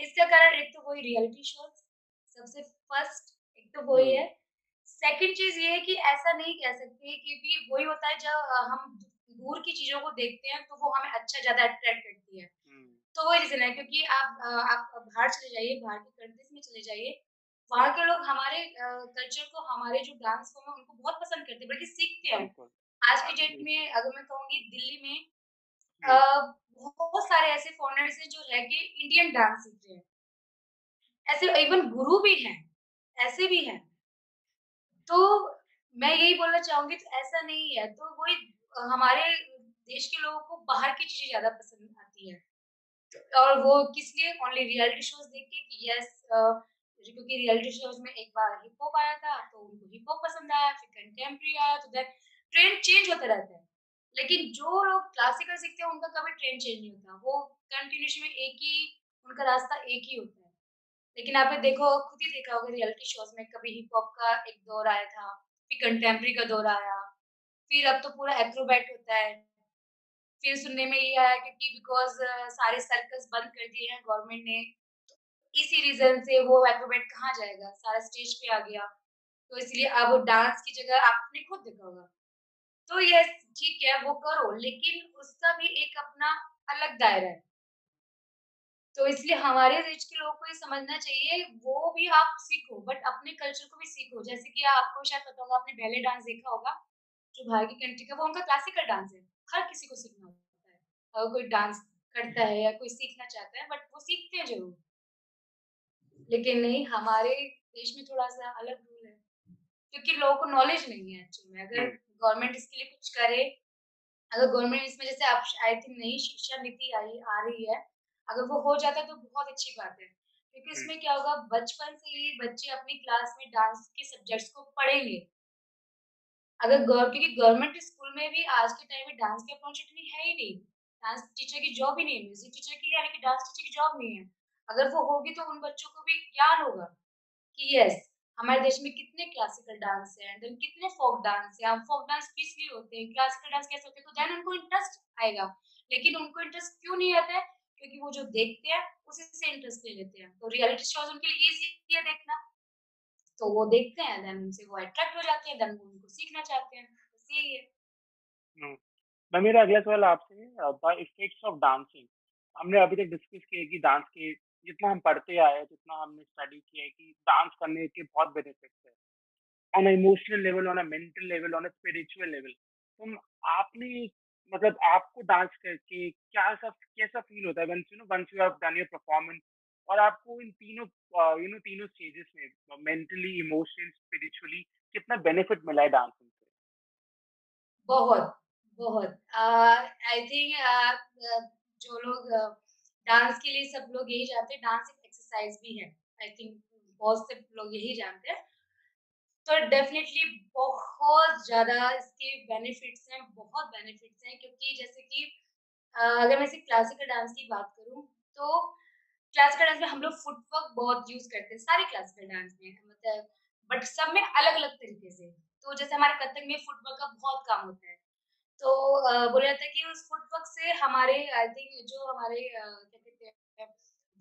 इसका कारण एक तो वही रियलिटी शो सबसे फ़र्स्ट एक तो वही है सेकंड चीज़ ये है कि ऐसा नहीं कह सकते क्योंकि वही होता है जब हम दूर की चीज़ों को देखते हैं तो वो हमें अच्छा ज़्यादा अट्रैक्ट करती है। तो वही रीजन है क्योंकि आप आप बाहर चले जाइए बाहर की कंट्रीज़ में चले जाइए वहाँ के लोग हमारे कल्चर को हमारे जो डांस फॉर्म है उनको बहुत पसंद करते हैं बल्कि सीखते हैं। आज की डेट में अगर मैं कहूँगी दिल्ली में। बहुत सारे ऐसे फॉरनर्स हैं जो रह के इंडियन डांस सीख रहे हैं। ऐसे इवन गुरु भी हैं ऐसे भी हैं। तो मैं यही बोलना चाहूँगी तो ऐसा नहीं है। तो वही हमारे देश के लोगों को बाहर की चीज़ें ज़्यादा पसंद आती है। और वो किस लिए ओनली रियलिटी शोज़ देख के कि यस क्योंकि रियलिटी शोज़ में एक बार हिप हॉप आया था तो उनको हिप हॉप पसंद आया, फिर कंटेम्प्री आया तो देन ट्रेंड चेंज होता रहता है। लेकिन जो लोग क्लासिकल सीखते हैं, उनका कभी ट्रेंड चेंज नहीं होता। वो कंटिन्यूशन में एक ही, उनका रास्ता एक ही होता है। लेकिन आपने देखो, खुद ही देखा होगा रियलिटी शोज़ में कभी हिप हॉप का एक दौर आया था, फिर कंटेम्प्री का दौर आया, फिर अब तो पूरा एक्रोबैट होता है। फिर सुनने में ये आया क्योंकि बिकॉज़ सारे सर्कस बंद कर दिए हैं गवर्नमेंट ने, तो इसी रीज़न से वो एक्रोबैट कहाँ जाएगा? सारा स्टेज पे आ गया, तो इसलिए अब डांस की जगह आपने खुद देखा। तो यस ठीक है वो करो, लेकिन उसका भी एक अपना अलग दायरा है। तो इसलिए हमारे एज के लोगों को ये समझना चाहिए, वो भी आप सीखो बट अपने कल्चर को भी सीखो। जैसे कि आपको शायद पता होगा आपने बैले डांस देखा होगा, जो बाहर की कंट्री का वो उनका क्लासिकल डांस है। हर किसी को सीखना होता है। अगर कोई डांस करता है या कोई सीखना चाहता है बट वो सीखते हैं ज़रूर। लेकिन नहीं, हमारे देश में थोड़ा-सा अलग रूल है, क्योंकि लोगों को नॉलेज नहीं है एक्चुअल में। अगर गवर्नमेंट इसके लिए कुछ करे, अगर गवर्नमेंट इसमें जैसे अब आई थिंक नई शिक्षा नीति आई आ रही है, अगर वो हो जाता है तो बहुत अच्छी बात है। क्योंकि हुँ। इसमें क्या होगा बचपन से ही बच्चे अपनी क्लास में डांस के सब्जेक्ट्स को पढ़ेंगे। अगर क्योंकि गवर्नमेंट स्कूल में भी आज के टाइम में डांस की अपॉर्च्युनिटी है ही नहीं। डांस टीचर की जॉब ही नहीं है, म्यूज़िक टीचर की है लेकिन डांस टीचर की जॉब नहीं है। अगर वो होगी तो उन बच्चों को भी ज्ञान होगा कि यस हमारे देश में कितने क्लासिकल डांस हैं, देन कितने फोक डांस हैं। अब फोक डांस किस लिए होते हैं, क्लासिकल डांस कैसे होते हैं, तो देन उनको इंटरेस्ट आएगा। लेकिन उनको इंटरेस्ट क्यों नहीं आता है? क्योंकि वो जो देखते हैं, उसी से इंटरेस्ट ले लेते हैं। तो रियलिटी शोज़ उनके लिए ईज़ी है देखना। तो वो देखते हैं देन उनसे वो अट्रैक्ट हो जाते हैं, देन वो उनको सीखना चाहते हैं। बस यही है। मैं मेरा अगला सवाल आपसे है इफेक्ट्स ऑफ़ डांसिंग। हमने अभी तक डिस्कस किया कि डांस के जितना हम पढ़ते आए जितना हमने स्टडी किया है कि डांस करने के बहुत बेनिफिट्स हैं। On emotional level, on mental level, on spiritual level. तो आपने मतलब आपको डांस करके क्या सा कैसा फ़ील होता है once you know once you have done your performance और आपको इन तीनों यू नो तीनों स्टेजेस में मेंटली, इमोशनली, स्पिरिचुअली कितना बेनिफिट मिला है डांसिंग से? बहुत, बहुत। आई थिंक जो लोग डांस के लिए सब लोग यही जानते हैं, डांस एक एक्सरसाइज़ भी है। आई थिंक बहुत से लोग यही जानते हैं। तो डेफ़िनेटली बहुत ज़्यादा इसके बेनिफिट्स हैं, बहुत बेनिफिट्स हैं क्योंकि जैसे कि अगर मैं सिर्फ़ क्लासिकल डांस की बात करूँ, तो क्लासिकल डांस में हम लोग फुटवर्क बहुत यूज़ करते हैं, सारे क्लासिकल डांस में मतलब बट सब में अलग-अलग तरीके से। तो जैसे हमारे कथक में फुटवर्क का बहुत काम होता है। तो बोला जाता है कि उस फुटवर्क से हमारे आई थिंक जो हमारे क्या कहते हैं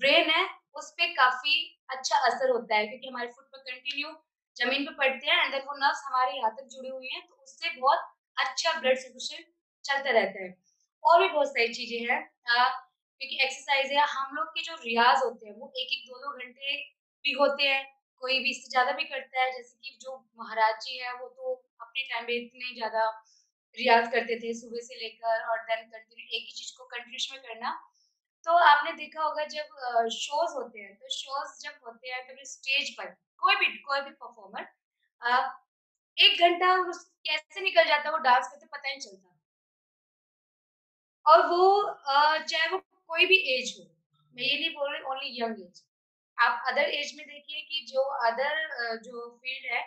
ब्रेन है, उस पे काफ़ी अच्छा असर होता है क्योंकि हमारे फुटवर्क कंटिन्यू ज़मीन पे पड़ते हैं एंड वो नर्व्स हमारे यहाँ तक जुड़ी हुई हैं, तो उससे बहुत अच्छा ब्लड सर्कुलेशन चलता रहता है। और भी बहुत सारी चीज़ें हैं क्योंकि एक्सरसाइज़ है, हम लोग के जो रियाज़ होते हैं, वो 1-1 2-2 घंटे भी होते हैं, कोई भी इससे ज़्यादा भी करता है, जैसे कि जो महाराज जी हैं, वो तो अपने टाइम पे इतने ज़्यादा रियाज़ करते थे सुबह से लेकर और देन कंटिन्यू एक ही चीज़ को कंटिन्यूअस में करना। तो आपने देखा होगा जब शोज़ होते हैं, तो शोज़ जब होते हैं कभी स्टेज पर, कोई भी कोई भी परफॉर्मर 1 घंटा कैसे निकल जाता है वो डांस करते पता नहीं चलता। और वो चाहे वो कोई भी एज हो, मैं ये नहीं बोल रही ओनली यंग एज। आप अदर एज में देखिए कि जो अदर जो फ़ील्ड है,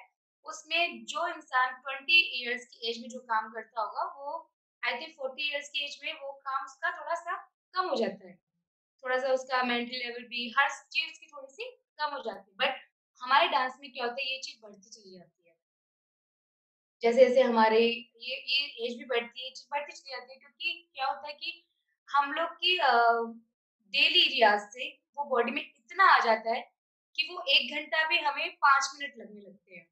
उसमें जो इंसान 20 इयर्स की एज में जो काम करता होगा, वो आई थिंक 40 इयर्स की एज में वो काम उसका थोड़ा-सा कम हो जाता है। थोड़ा-सा उसका मेंटल लेवल भी हर चीज़ की थोड़ी-सी कम हो जाती है। बट हमारे डांस में क्या होता है, ये चीज़ बढ़ती चली जाती है। जैसे-जैसे हमारे ये ये एज भी बढ़ती है, चीज़ बढ़ती चली जाती है क्योंकि क्या होता है कि हम लोग की डेली रियाज़ से वो बॉडी में इतना आ जाता है कि वो एक घंटा भी हमें 5 मिनट लगने लगते हैं।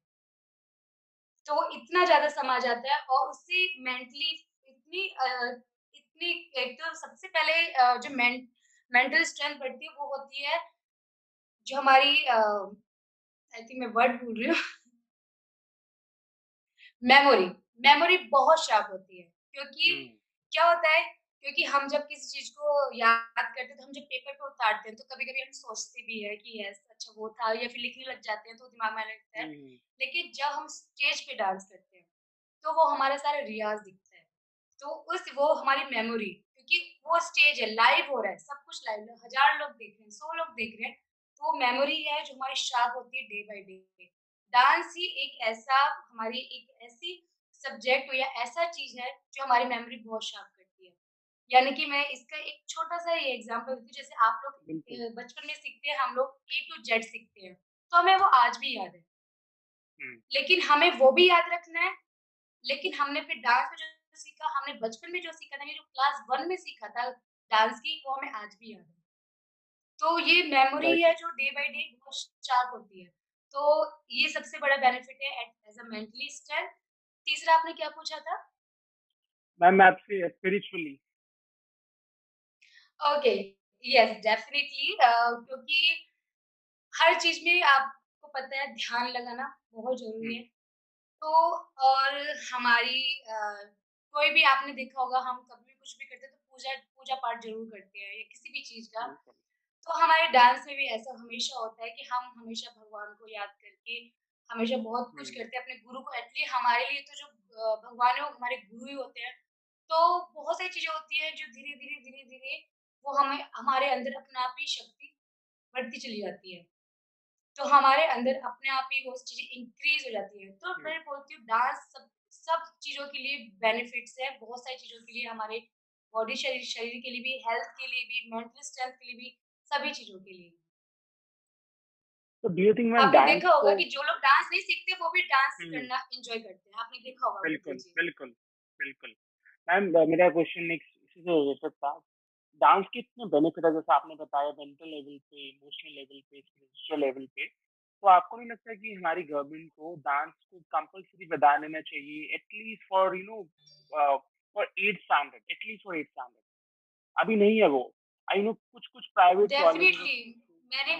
तो वो इतना ज़्यादा समा जाता है और उससे मेंटली इतनी इतनी एक तो सबसे पहले जो मेंट मेंटल स्ट्रेंथ बढ़ती है वो होती है जो हमारी आई थिंक मैं वर्ड भूल रही हूँ मेमोरी, मेमोरी बहुत शार्प होती है क्योंकि। क्या होता है क्योंकि हम जब किसी चीज़ को याद करते हैं तो हम जब पेपर पे उतारते हैं तो कभी-कभी हम सोचते भी है कि यस अच्छा वो था या फिर लिखने लग जाते हैं तो दिमाग में लगता है। हुँ, हुँ। लेकिन जब हम स्टेज पे डांस करते हैं तो वो हमारा सारा रियाज़ दिखता है। तो उस वो हमारी मेमोरी क्योंकि वो स्टेज है, लाइव हो रहा है, सब कुछ लाइव है, हज़ार लोग देख रहे हैं, सौ लोग देख रहे हैं, तो वो मेमोरी है जो हमारी शार्प होती है डे बाई डे। डांस ही एक ऐसा हमारी एक ऐसी सब्जेक्ट या ऐसा चीज़ है जो हमारी मेमोरी बहुत शार्प। यानी कि मैं इसका एक छोटा-सा ये एग्ज़ाम्पल देती हूँ, जैसे आप लोग बचपन में सीखते हैं, हम लोग ए टू जेड सीखते हैं, तो हमें वो आज भी याद है। लेकिन हमें वो भी याद रखना है, लेकिन हमने फिर डांस में जो सीखा हमने बचपन में जो सीखा था, ये जो क्लास 1 में सीखा था डांस की, वो हमें आज भी याद है। तो ये मेमोरी है जो डे बाय डे बहुत शार्प होती है। तो ये सबसे बड़ा बेनिफिट है एज़ अ मेंटली स्ट्रेंथ। तीसरा आपने क्या पूछा था? मैम आपसे स्पिरिचुअली ओके, यस डेफिनिटली क्योंकि हर चीज़ में आपको पता है ध्यान लगाना बहुत ज़रूरी है। तो और हमारी कोई भी आपने देखा होगा हम कभी भी कुछ भी करते हैं तो पूजा पूजा पाठ ज़रूर करते हैं या किसी भी चीज़ का। तो हमारे डांस में भी ऐसा हमेशा होता है कि हम हमेशा भगवान को याद करके हमेशा बहुत कुछ करते हैं अपने गुरु को एक्चुअली हमारे लिए तो जो भगवान है वो हमारे गुरु ही होते हैं। तो बहुत सारी चीज़ें होती है जो धीरे-धीरे, धीरे-धीरे वो हमें हमारे अंदर अपने आप ही शक्ति बढ़ती चली जाती है। तो हमारे अंदर अपने आप ही वो चीज़ें इंक्रीज़ हो जाती है। तो मैं बोलती हूँ डांस सब सब चीज़ों के लिए बेनिफिट्स है, बहुत सारी चीज़ों के लिए हमारे बॉडी शरीर शरीर के लिए भी, हेल्थ के लिए भी, मेंटल स्ट्रेंथ के लिए भी, सभी चीज़ों के लिए। तो do you think ma'am dance देखा होगा कि जो लोग डांस नहीं सीखते वो भी डांस करना एन्जॉय करते हैं। आपने देखा होगा बिल्कुल, बिल्कुल बिल्कुल, बिल्कुल। मैम मेरा क्वेश्चन नेक्स्ट इसी से रिलेटेड था। डांस के इतने बेनिफिट है जैसे आपने बताया मेंटल लेवल पे, इमोशनल लेवल पे, स्पिरिचुअल लेवल पे। तो आपको नहीं लगता कि हमारी गवर्नमेंट को डांस को कंपल्सरी बता देना चाहिए at least for you know for 8th standard at least for 8th standard अभी नहीं है वो। I know private definitely schools में मैंने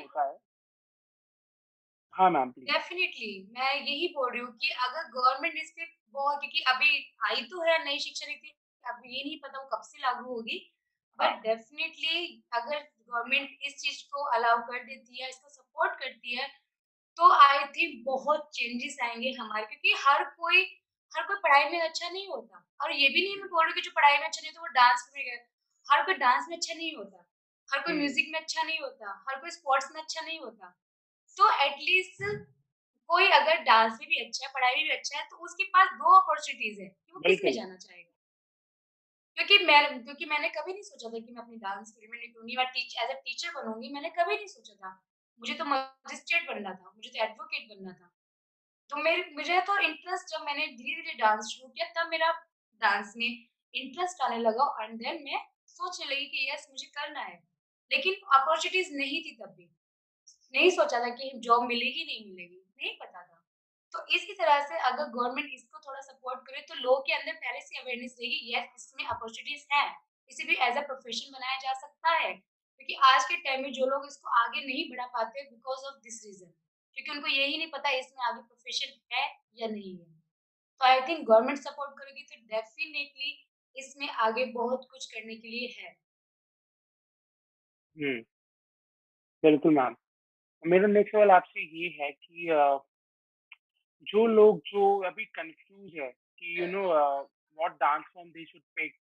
हाँ मैम। डेफ़िनिटली मैं यही बोल रही हूँ कि अगर गवर्नमेंट इस पे बहुत क्योंकि अभी आई तो है नई शिक्षा नीति, अब ये नहीं पता वो कब से लागू होगी। हाँ, बट डेफ़िनिटली अगर गवर्नमेंट इस चीज़ को अलाउ कर देती है, इसको सपोर्ट करती है, तो आई थिंक बहुत चेंजेस आएँगे हमारे क्योंकि हर कोई हर कोई पढ़ाई में अच्छा नहीं होता और ये भी नहीं मैं बोल रही कि जो पढ़ाई में अच्छा नहीं होता वो डांस में गए। हर कोई डांस में अच्छा नहीं होता, हर कोई म्यूज़िक में अच्छा नहीं होता, हर कोई स्पोर्ट्स में अच्छा नहीं होता। तो एटलीस्ट कोई अगर डांस में भी अच्छा है, पढ़ाई में भी अच्छा है, तो उसके पास दो अपॉर्चुनिटीज़ है कि वो किसमें जाना चाहेगा। क्योंकि मैं क्योंकि मैंने कभी नहीं सोचा था कि मैं अपनी डांस फ़ील्ड में निकलूँगी, मैं टीच एज़ अ टीचर बनूँगी मैंने कभी नहीं सोचा था। मुझे तो मजिस्ट्रेट बनना था, मुझे तो एडवोकेट बनना था। तो मेरे मुझे तो इंटरेस्ट जब मैंने धीरे-धीरे डांस शुरू किया तब मेरा डांस में इंटरेस्ट आने लगा एंड देन मैं सोचने लगी कि यस मुझे करना है। लेकिन अपॉर्चुनिटीज़ नहीं थी तब भी। नहीं सोचा था कि जॉब मिलेगी, नहीं मिलेगी, नहीं पता था। तो इसी तरह से अगर गवर्नमेंट इसको थोड़ा सपोर्ट करे तो लोगों के अंदर पहले से अवेयरनेस रहेगी यस इसमें अपॉर्च्युनिटीज़ हैं, इसे भी एज़ अ प्रोफेशन बनाया जा सकता है। क्योंकि आज के टाइम में जो लोग इसको आगे नहीं बढ़ा पाते बिकॉज़ ऑफ़ दिस रीज़न क्योंकि उनको यही नहीं पता इसमें आगे प्रोफेशन है या नहीं है। तो आई थिंक गवर्नमेंट सपोर्ट करेगी तो डेफिनिटली इसमें आगे बहुत कुछ करने के लिए है। हुँ, बिल्कुल मैम। मेरा नेक्स्ट सवाल आपसे ये है कि जो लोग जो अभी कन्फ्यूज़ है कि you know what dance form they should pick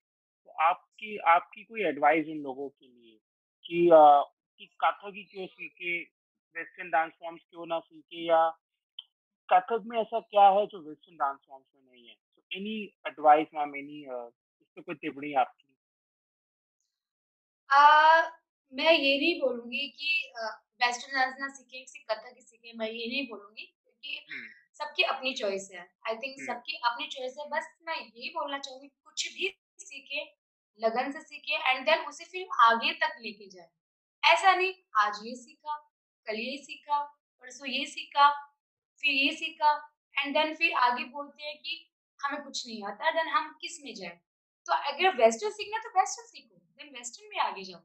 तो आपकी आपकी कोई एडवाइस उन लोगों के लिए कि अ, कि कथक ही क्यों सीखे, वेस्टर्न डांस फॉर्म्स क्यों ना सीखे या कथक में ऐसा क्या है जो वेस्टर्न डांस फॉर्म्स में नहीं है? So any advice ma'am any इस पे कोई टिप्पणी आपकी? अ, मैं ये नहीं बोलूँगी कि वेस्टर्न डांस ना सीखें, सिर्फ़ कथक ही सीखें, मैं ये नहीं बोलूँगी क्योंकि हुँ, सबकी अपनी चॉइस है। आई थिंक सबकी अपनी चॉइस है, बस मैं यही बोलना चाहूँगी कुछ भी सीखें, लगन से सीखें एंड देन उसे फिर आगे तक लेके जाएँ। ऐसा नहीं आज ये सीखा, कल ये सीखा, परसों ये सीखा, फिर ये सीखा एंड देन फिर आगे बोलते हैं कि हमें कुछ नहीं आता, देन हम किसमें जाएँ? तो अगर वेस्टर्न सीखना तो वेस्टर्न सीखो, देन वेस्टर्न में आगे जाओ।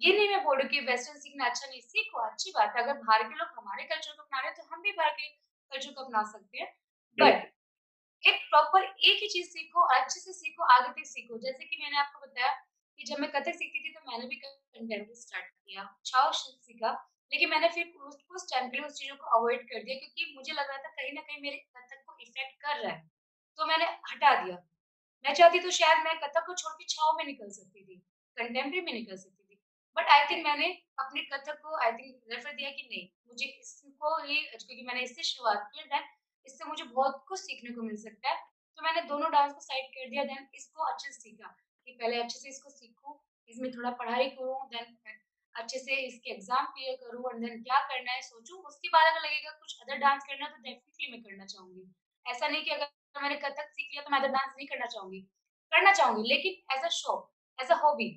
ये नहीं मैं बोल रही कि वेस्टर्न सीखना अच्छा नहीं, सीखो अच्छी बात है, अगर बाहर के लोग हमारे कल्चर को अपना रहे तो हम भी बाहर के कल्चर को अपना सकते हैं। बट एक प्रॉपर एक ही चीज़ सीखो अच्छे से सीखो, आगे तक सीखो। जैसे कि मैंने आपको बताया कि जब मैं कथक सीखती थी, तो मैंने भी कंटेम्पोररी स्टार्ट किया, अच्छा सीखा, लेकिन मैंने फिर उस टाइम के लिए उस चीज़ों को अवॉइड कर दिया क्योंकि मुझे लग रहा था कहीं ना कहीं मेरे कथक को इफ़ेक्ट कर रहा है, तो मैंने हटा दिया। मैं चाहती तो शायद मैं कथक को छोड़ के छाव में निकल सकती थी, कंटेम्प्रेरी में निकल सकती थी। बट आई थिंक मैंने अपने कथक को आई थिंक रेफर दिया कि नहीं, मुझे इसको ही क्योंकि मैंने इससे शुरुआत की देन इससे मुझे बहुत कुछ सीखने को मिल सकता है। तो मैंने दोनों डांस को साइड कर दिया देन इसको अच्छे से सीखा कि पहले अच्छे से इसको सीखूँ, इसमें थोड़ा पढ़ाई करूँ देन अच्छे से इसके एग्ज़ाम क्लियर करूँ एंड देन क्या करना है सोचूँ। उसके बाद अगर लगेगा कुछ अदर डांस करना है तो डेफिनेटली मैं करना चाहूँगी ऐसा नहीं कि अगर मैंने कथक सीख लिया तो मैं अदर डांस नहीं करना चाहूँगी करना चाहूँगी लेकिन as a show as a hobby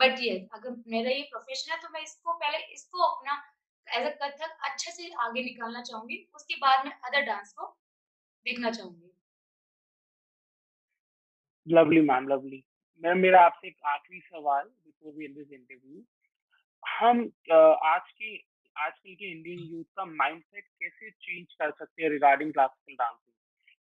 but ये अगर मेरा ये प्रोफेशन है तो मैं इसको पहले इसको अपना एज अ कथक अच्छे से आगे निकालना चाहूँगी। उसके बाद मैं अदर डांस को देखना चाहूँगी। लवली मैम लवली मैम मेरा आपसे एक आखिरी सवाल before we end this interview हम आज की आजकल के इंडियन यूथ का माइंडसेट कैसे चेंज कर सकते हैं रिगार्डिंग क्लासिकल डांसिंग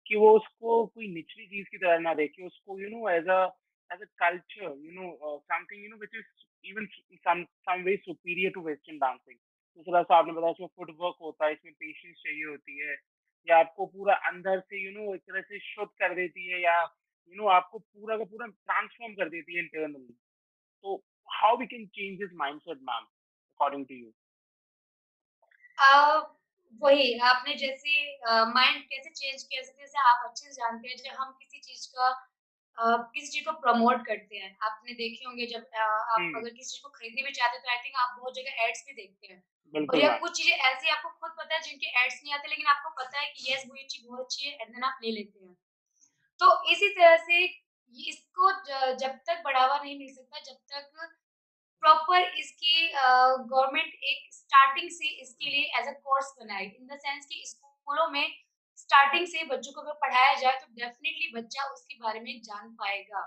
कि वो उसको कोई निचली चीज़ की तरह ना देखे उसको you know as a as a culture you know something you know which is even some some way superior to western dancing जिस तरह से आपने बताया इसमें फुटवर्क होता है इसमें पेशेंस चाहिए होती है या आपको पूरा अंदर से यू नो एक तरह से शुद्ध कर देती है या यू नो आपको पूरा का पूरा ट्रांसफॉर्म कर देती है इंटरनली तो how we can change this mindset ma'am according to you वही आपने जैसे माइंड uh, कैसे चेंज किया जैसे आप अच्छे से जानते हैं जब हम किसी चीज़ का uh, किसी चीज़ को प्रमोट करते हैं। आपने देखे होंगे जब आप। अगर किसी चीज़ को खरीदने भी चाहते हैं तो आई थिंक आप बहुत जगह एड्स भी देखते हैं। और या कुछ चीज़ें ऐसी आपको खुद पता है जिनके एड्स नहीं आते लेकिन आपको पता है कि यस वो ये चीज़ बहुत अच्छी है एंड देन आप ले लेते हैं। तो इसी तरह से इसको जब तक बढ़ावा नहीं मिल सकता जब तक प्रॉपर इसकी गवर्नमेंट एक स्टार्टिंग से इसके लिए एज अ कोर्स बनाए। इन द सेंस कि स्कूलों में स्टार्टिंग से बच्चों को अगर पढ़ाया जाए तो डेफिनेटली बच्चा उसके बारे में जान पाएगा।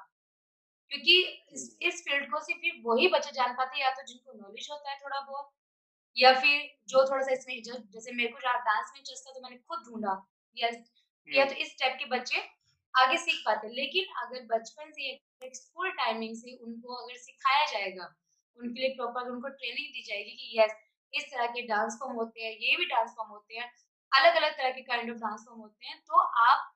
क्योंकि इस, इस फ़ील्ड को सिर्फ़ वही बच्चे जान पाते हैं या तो जिनको नॉलेज होता है थोड़ा बहुत या फिर जो थोड़ा सा इसमें जैसे मेरे को डांस में इंटरेस्ट था तो मैंने खुद ढूंढा या या तो इस टाइप के बच्चे आगे सीख पाते लेकिन अगर बचपन से एक स्कूल टाइमिंग से उनको अगर सिखाया जाएगा उनके लिए प्रॉपर उनको ट्रेनिंग दी जाएगी कि यस इस तरह के डांस फॉर्म होते हैं ये भी डांस फॉर्म होते हैं अलग अलग तरह के काइंड ऑफ़ डांस फॉर्म होते हैं तो आप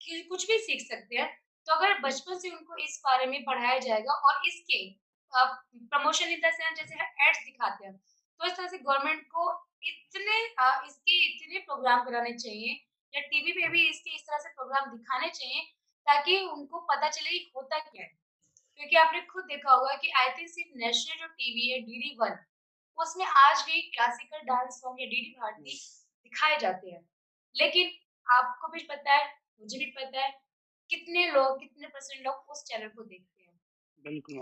कुछ भी सीख सकते हैं। तो अगर बचपन से उनको इस बारे में पढ़ाया जाएगा और इसके प्रमोशन इन द सेंस जैसे एड्स दिखाते हैं तो इस तरह से गवर्नमेंट को इतने इसके इतने प्रोग्राम कराने चाहिए या टीवी पे भी इसके इस तरह से प्रोग्राम दिखाने चाहिए ताकि उनको पता चले होता क्या है। क्योंकि आपने खुद देखा होगा कि आई थिंक सिर्फ़ नेशनल जो टीवी है डी वन उसमें आज भी क्लासिकल डांस सॉन्ग या डीडी भारती दिखाए जाते हैं। लेकिन आपको भी पता है मुझे भी पता है कितने लोग कितने परसेंट लोग उस चैनल को देखते हैं।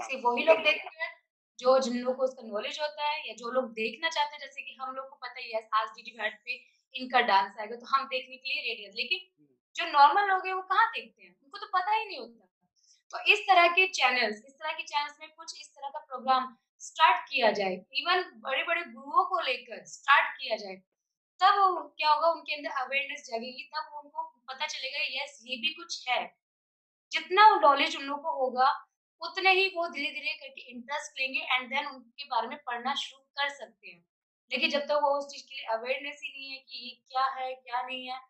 सिर्फ़ वही लोग देखते हैं जो जिन लोगों को उसका नॉलेज होता है या जो लोग देखना चाहते हैं जैसे कि हम लोग को पता ही है आज डी भारत पे इनका डांस आएगा तो हम देखने के लिए रेडी है। लेकिन हम्म। जो नॉर्मल लोग हैं वो कहाँ देखते हैं? उनको तो पता ही नहीं होता। तो इस तरह के चैनल्स इस तरह के चैनल्स में कुछ इस तरह का प्रोग्राम स्टार्ट किया जाए। इवन बड़े बड़े गुरुओं को लेकर स्टार्ट किया जाए। तब क्या होगा उनके अंदर अवेयरनेस जगेगी तब उनको पता चलेगा यस ये भी कुछ है। जितना नॉलेज उन लोगों को होगा उतने ही वो धीरे धीरे करके इंटरेस्ट लेंगे एंड देन उनके बारे में पढ़ना शुरू कर सकते हैं। लेकिन जब तक तो वो उस चीज़ के लिए अवेयरनेस ही नहीं है कि ये क्या है क्या नहीं है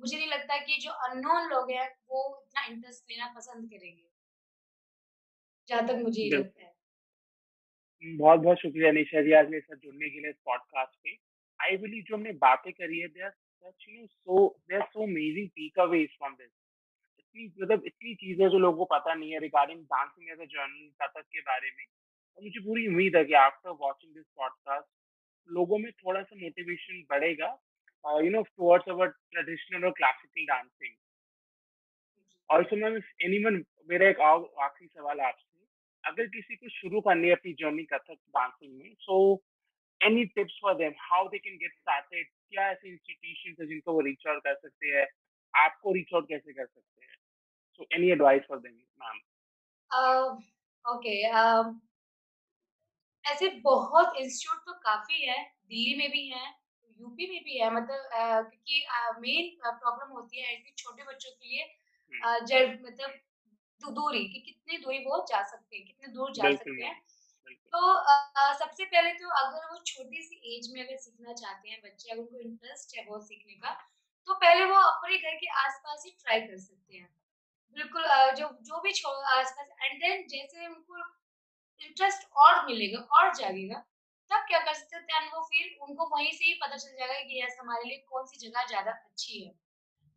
मुझे नहीं लगता कि जो अननोन लोग हैं वो इतना इंटरेस्ट लेना पसंद करेंगे। जहाँ तक मुझे ये लगता है। बहुत बहुत शुक्रिया निशा जी आज मेरे साथ जुड़ने के लिए इस पॉडकास्ट पे। आई बिलीव जो हमने बातें करी है there such you so there so amazing takeaways from this इतनी मतलब इतनी चीज़ें जो लोगों को पता नहीं है regarding dancing as a journal Kathak के बारे में, और मुझे पूरी उम्मीद है कि आफ्टर वाचिंग दिस पॉडकास्ट लोगों में थोड़ा सा मोटिवेशन बढ़ेगा you know towards our traditional और classical dancing also ma'am anyone मेरा एक आखिरी सवाल आपसे, अगर किसी को शुरू करनी है अपनी जर्नी कथक डांसिंग में so any tips for them how they can get started क्या ऐसे इंस्टीट्यूशन है जिनको वो रीच आउट कर सकते हैं? आपको रीच आउट कैसे कर सकते हैं? So any advice for them ma'am okay ऐसे बहुत इंस्टीट्यूट तो काफ़ी है, दिल्ली में भी है, यूपी में भी है मतलब क्योंकि मेन प्रॉब्लम होती है ऐसे छोटे बच्चों के लिए जब मतलब दूरी कि कितनी दूरी वो जा सकते हैं, कितने दूर जा सकते हैं। तो अ, सबसे पहले तो अगर वो छोटी सी एज में अगर सीखना चाहते हैं बच्चे, अगर उनको इंटरेस्ट है बहुत सीखने का, तो पहले वो अपने घर के आस-पास ही ट्राई कर सकते हैं। बिल्कुल जो जो भी आस-पास एंड देन जैसे उनको इंटरेस्ट और मिलेगा और जागेगा तब क्या कर सकते हैं? वो फिर उनको वहीं से ही पता चल जाएगा कि यस हमारे लिए कौन सी जगह ज़्यादा अच्छी है।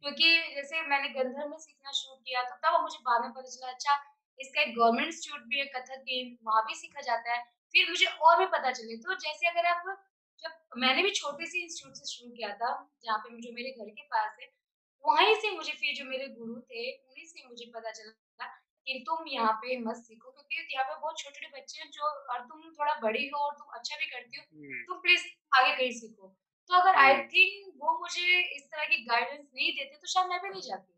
क्योंकि जैसे मैंने गंधर में सीखना शुरू किया तो तब मुझे बाद में पता चला अच्छा इसका एक गवर्नमेंट इंस्टीट्यूट भी है कथक गेम वहाँ भी सीखा जाता है फिर मुझे और भी पता चले तो जैसे अगर आप जब मैंने भी छोटे से इंस्टीट्यूट से शुरू किया था जहाँ पे जो मेरे घर के पास है वहीं से मुझे फिर जो मेरे गुरु थे, उन्हीं से मुझे पता चला कि तुम यहाँ पे मत सीखो क्योंकि यहाँ पे बहुत छोटे-छोटे बच्चे हैं जो और तुम थोड़ा बड़ी हो और तुम अच्छा भी करती हो, हुँ, तुम प्लीज़ आगे कहीं सीखो। तो अगर आई थिंक वो मुझे इस तरह की गाइडेंस नहीं देते तो शायद मैं भी नहीं जाती।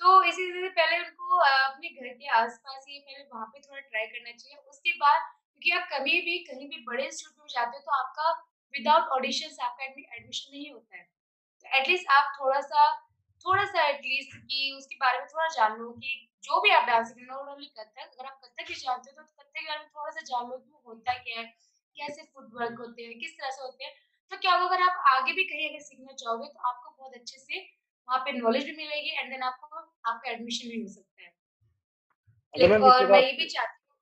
तो इसी से पहले उनको अपने घर के आस-पास ही पहले वहाँ पे थोड़ा ट्राई करना चाहिए। उसके बाद क्योंकि आप कभी भी कहीं भी बड़े इंस्टीट्यूट में जाते हो तो आपका विदाउट ऑडिशंस आपका एडमिशन नहीं होता है। तो एटलीस्ट आप थोड़ा-सा थोड़ा-सा एटलीस्ट कि उसके बारे में थोड़ा जान लो कि जो भी आप डांस हो, नॉट कथक, अगर आप कथक भी जानते हो तो कथक के बारे में थोड़ा-सा जान लो कि वो होता क्या है, कैसे फुटवर्क होते हैं, किस तरह से होते हैं। तो क्या होगा अगर आप आगे भी कहीं अगर सीखना चाहोगे तो आपको बहुत अच्छे से वहाँ पे नॉलेज भी मिलेगी एंड देन आपको आपका एडमिशन भी हो सकता है। और मैं ये भी चाहती हूँ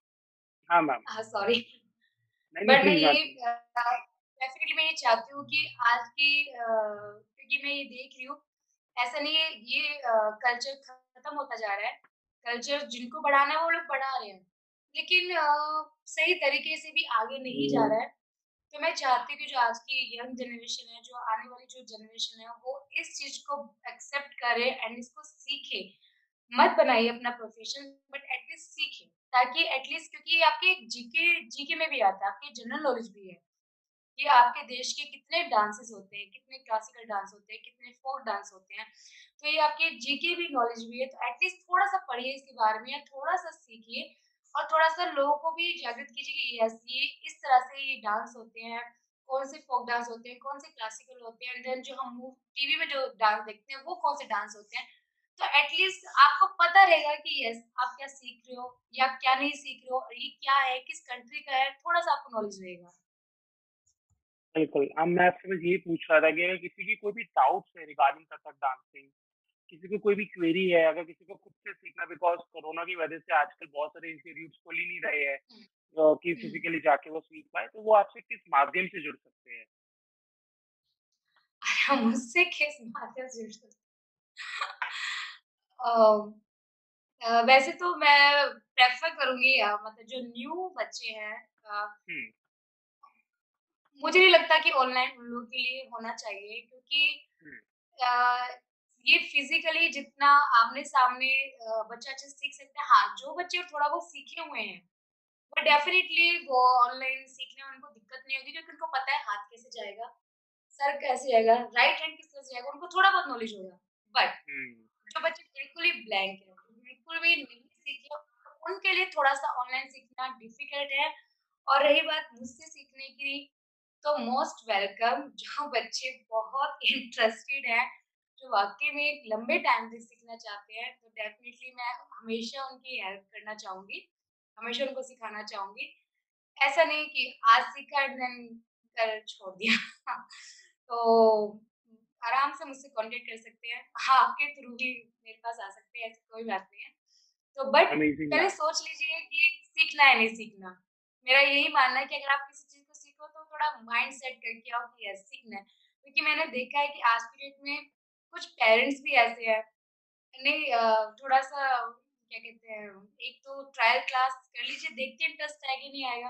हाँ, मैम। हाँ, सॉरी बट मैं ये डेफ़िनेटली मैं ये चाहती हूँ कि आज की क्योंकि मैं ये देख रही हूँ, ऐसा नहीं है ये कल्चर खत्म होता जा रहा है। कल्चर जिनको बढ़ाना है वो लोग बढ़ा रहे हैं। लेकिन सही तरीके से भी आगे नहीं जा रहा है। तो मैं चाहती हूँ जो आज की यंग जनरेशन है, जो आने वाली जो जनरेशन है, वो इस चीज़ को एक्सेप्ट करे एंड इसको सीखे। मत बनाइए अपना प्रोफ़ेशन बट एटलीस्ट सीखें, ताकि एटलीस्ट क्योंकि आपके जीके जीके में भी आता है, आपकी जनरल नॉलेज भी है। कि आपके देश के कितने डांसेस होते हैं, कितने क्लासिकल डांस होते हैं, कितने फ़ोक डांस होते हैं। तो ये आपके जीके भी नॉलेज भी है, तो एटलीस्ट थोड़ा-सा पढ़िए इसके बारे में या थोड़ा-सा सीखिए और थोड़ा-सा लोगों को भी जागृत कीजिए कि यस ये इस तरह से ये डांस होते हैं, कौन से फ़ोक डांस होते हैं, कौन से क्लासिकल होते हैं एंड देन जो हम टीवी में जो डांस देखते हैं, वो कौन से डांस होते हैं। तो एटलीस्ट आपको पता रहेगा कि यस आप क्या सीख रहे हो या आप क्या नहीं सीख रहे हो और ये क्या है, किस कंट्री का है, थोड़ा-सा आपको नॉलेज रहेगा। बिल्कुल, अब मैं आपसे बस यही पूछ रहा था कि किसी की कोई भी डाउट्स है रिगार्डिंग कथक डांसिंग, किसी को कोई भी क्वेरी है, अगर किसी को खुद से सीखना बिकॉज़ कोरोना की वजह से आजकल बहुत सारे इंस्टीट्यूट्स खुल ही नहीं रहे हैं हुँ, कि फिज़िकली जाके वो सीख पाएँ, तो वो आपसे किस माध्यम से जुड़ सकते हैं? मुझसे किस माध्यम से जुड़ अ, वैसे तो मैं प्रेफ़र करूँगी मतलब जो न्यू बच्चे हैं मुझे नहीं लगता कि ऑनलाइन उन लोगों के लिए होना चाहिए क्योंकि ये फ़िज़िकली जितना आमने-सामने बच्चा अच्छे से सीख सकते हैं। हाँ, जो बच्चे थोड़ा बहुत सीखे हुए हैं, वो डेफ़िनिटली वो ऑनलाइन सीखने में उनको दिक्कत नहीं होगी क्योंकि उनको पता है हाथ कैसे जाएगा, सर कैसे जाएगा, राइट हैंड किस तरह से जाएगा, उनको थोड़ा बहुत नॉलेज होगा। बट हुँ, जो बच्चे बिल्कुल ही ब्लैंक हैं, बिल्कुल भी नहीं सीखे, उनके लिए थोड़ा-सा ऑनलाइन सीखना डिफ़िकल्ट है। और रही बात मुझसे सीखने की, तो मोस्ट वेलकम जो बच्चे बहुत इंटरेस्टेड हैं, जो वाक़ई में एक लंबे टाइम से सीखना चाहते हैं, तो डेफ़िनिटली मैं हमेशा उनकी हेल्प करना चाहूँगी, हमेशा उनको सिखाना चाहूँगी। ऐसा नहीं कि आज सीखा एंड देन कल छोड़ दिया। तो आराम से मुझसे कॉन्टैक्ट कर सकते हैं। हाँ, आपके थ्रू भी मेरे पास आ सकते हैं, ऐसी कोई बात नहीं है। तो बट पहले सोच लीजिए कि सीखना है नहीं सीखना। मेरा यही मानना है कि अगर आप किसी चीज़ को सीखो तो थोड़ा माइंड सेट करके आओ कि यस सीखना है। क्योंकि मैंने देखा है कि आज की डेट में कुछ पेरेंट्स भी ऐसे हैं नहीं थोड़ा-सा क्या कहते हैं, एक तो ट्रायल क्लास कर लीजिए, देखते हैं इंटरेस्ट आएगा नहीं आएगा।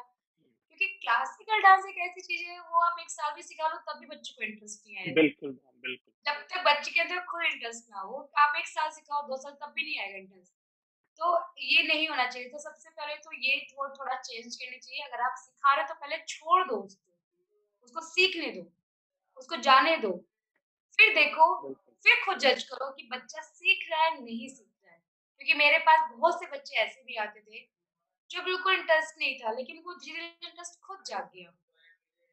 क्योंकि क्लासिकल डांस एक ऐसी चीज़ है, वो आप 1 साल भी सिखा लो तब भी बच्चे को इंटरेस्ट नहीं आएगा। बिल्कुल बिल्कुल। जब तक बच्चे के अंदर खुद इंटरेस्ट ना हो, आप 1 साल सिखाओ, 2 साल तब भी नहीं आएगा इंटरेस्ट। तो ये नहीं होना चाहिए। तो सबसे पहले तो ये थोड़ा-थोड़ा चेंज करनी चाहिए। अगर आप सिखा रहे हो तो पहले छोड़ दो उसको, उसको सीखने दो, उसको जाने दो। फिर देखो। फिर खुद जज करो कि बच्चा सीख रहा है, नहीं सीख रहा है। क्योंकि मेरे पास बहुत से बच्चे ऐसे भी आते थे, जो बिल्कुल इंटरेस्ट नहीं था, लेकिन वो धीरे-धीरे इंटरेस्ट खुद जाग गया।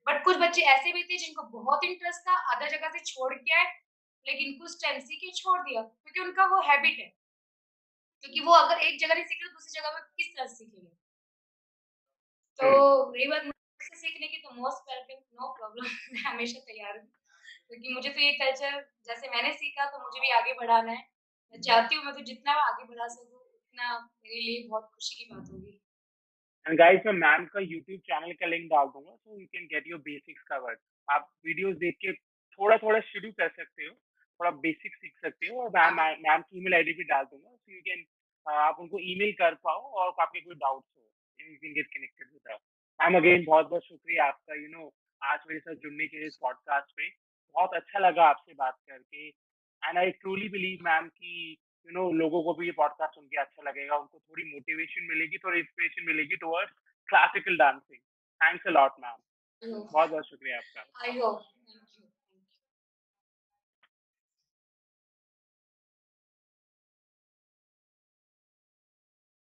बट कुछ बच्चे ऐसे भी थे जिनको बहुत इंटरेस्ट था, अदर जगह से छोड़ के आए, लेकिन कुछ टाइम सीख के छोड़ दिया, क्योंकि उनका वो हैबिट है। क्योंकि वो अगर एक जगह नहीं सीखे तो दूसरी जगह में किस तरह सीखेंगे? तो रही बात सीखने की, तो मोस्ट वेलकम, नो प्रॉब्लम मैं हमेशा तैयार हूँ। क्योंकि मुझे तो ये कल्चर जैसे मैंने सीखा तो मुझे भी आगे बढ़ाना है। मैं चाहती हूँ मैं तो जितना आगे बढ़ा सकूँ उतना मेरे लिए बहुत खुशी की बात होगी। एंड गाइस मैं मैम का यूट्यूब चैनल का लिंक डाल दूँगा so you can get your basics covered. आप वीडियोज़ देख के थोड़ा-थोड़ा शुरू कर सकते हो, थोड़ा बेसिक सीख सकते हो और मैम हाँ, मैम की ईमेल आईडी भी डाल दूँगा सो यू कैन आप उनको ईमेल कर पाओ और आपके कोई डाउट्स हो, you can get connected with. Ma'am again बहुत-बहुत शुक्रिया आपका यू you नो know, आज मेरे साथ जुड़ने के लिए इस पॉडकास्ट पे। बहुत अच्छा लगा आपसे बात करके। And I truly believe ma'am कि यू नो लोगों को भी ये पॉडकास्ट सुन के अच्छा लगेगा। उनको थोड़ी मोटिवेशन मिलेगी थोड़ी इंस्पिरेशन मिलेगी towards classical dancing thanks a lot ma'am बहुत बहुत शुक्रिया आपका। I hope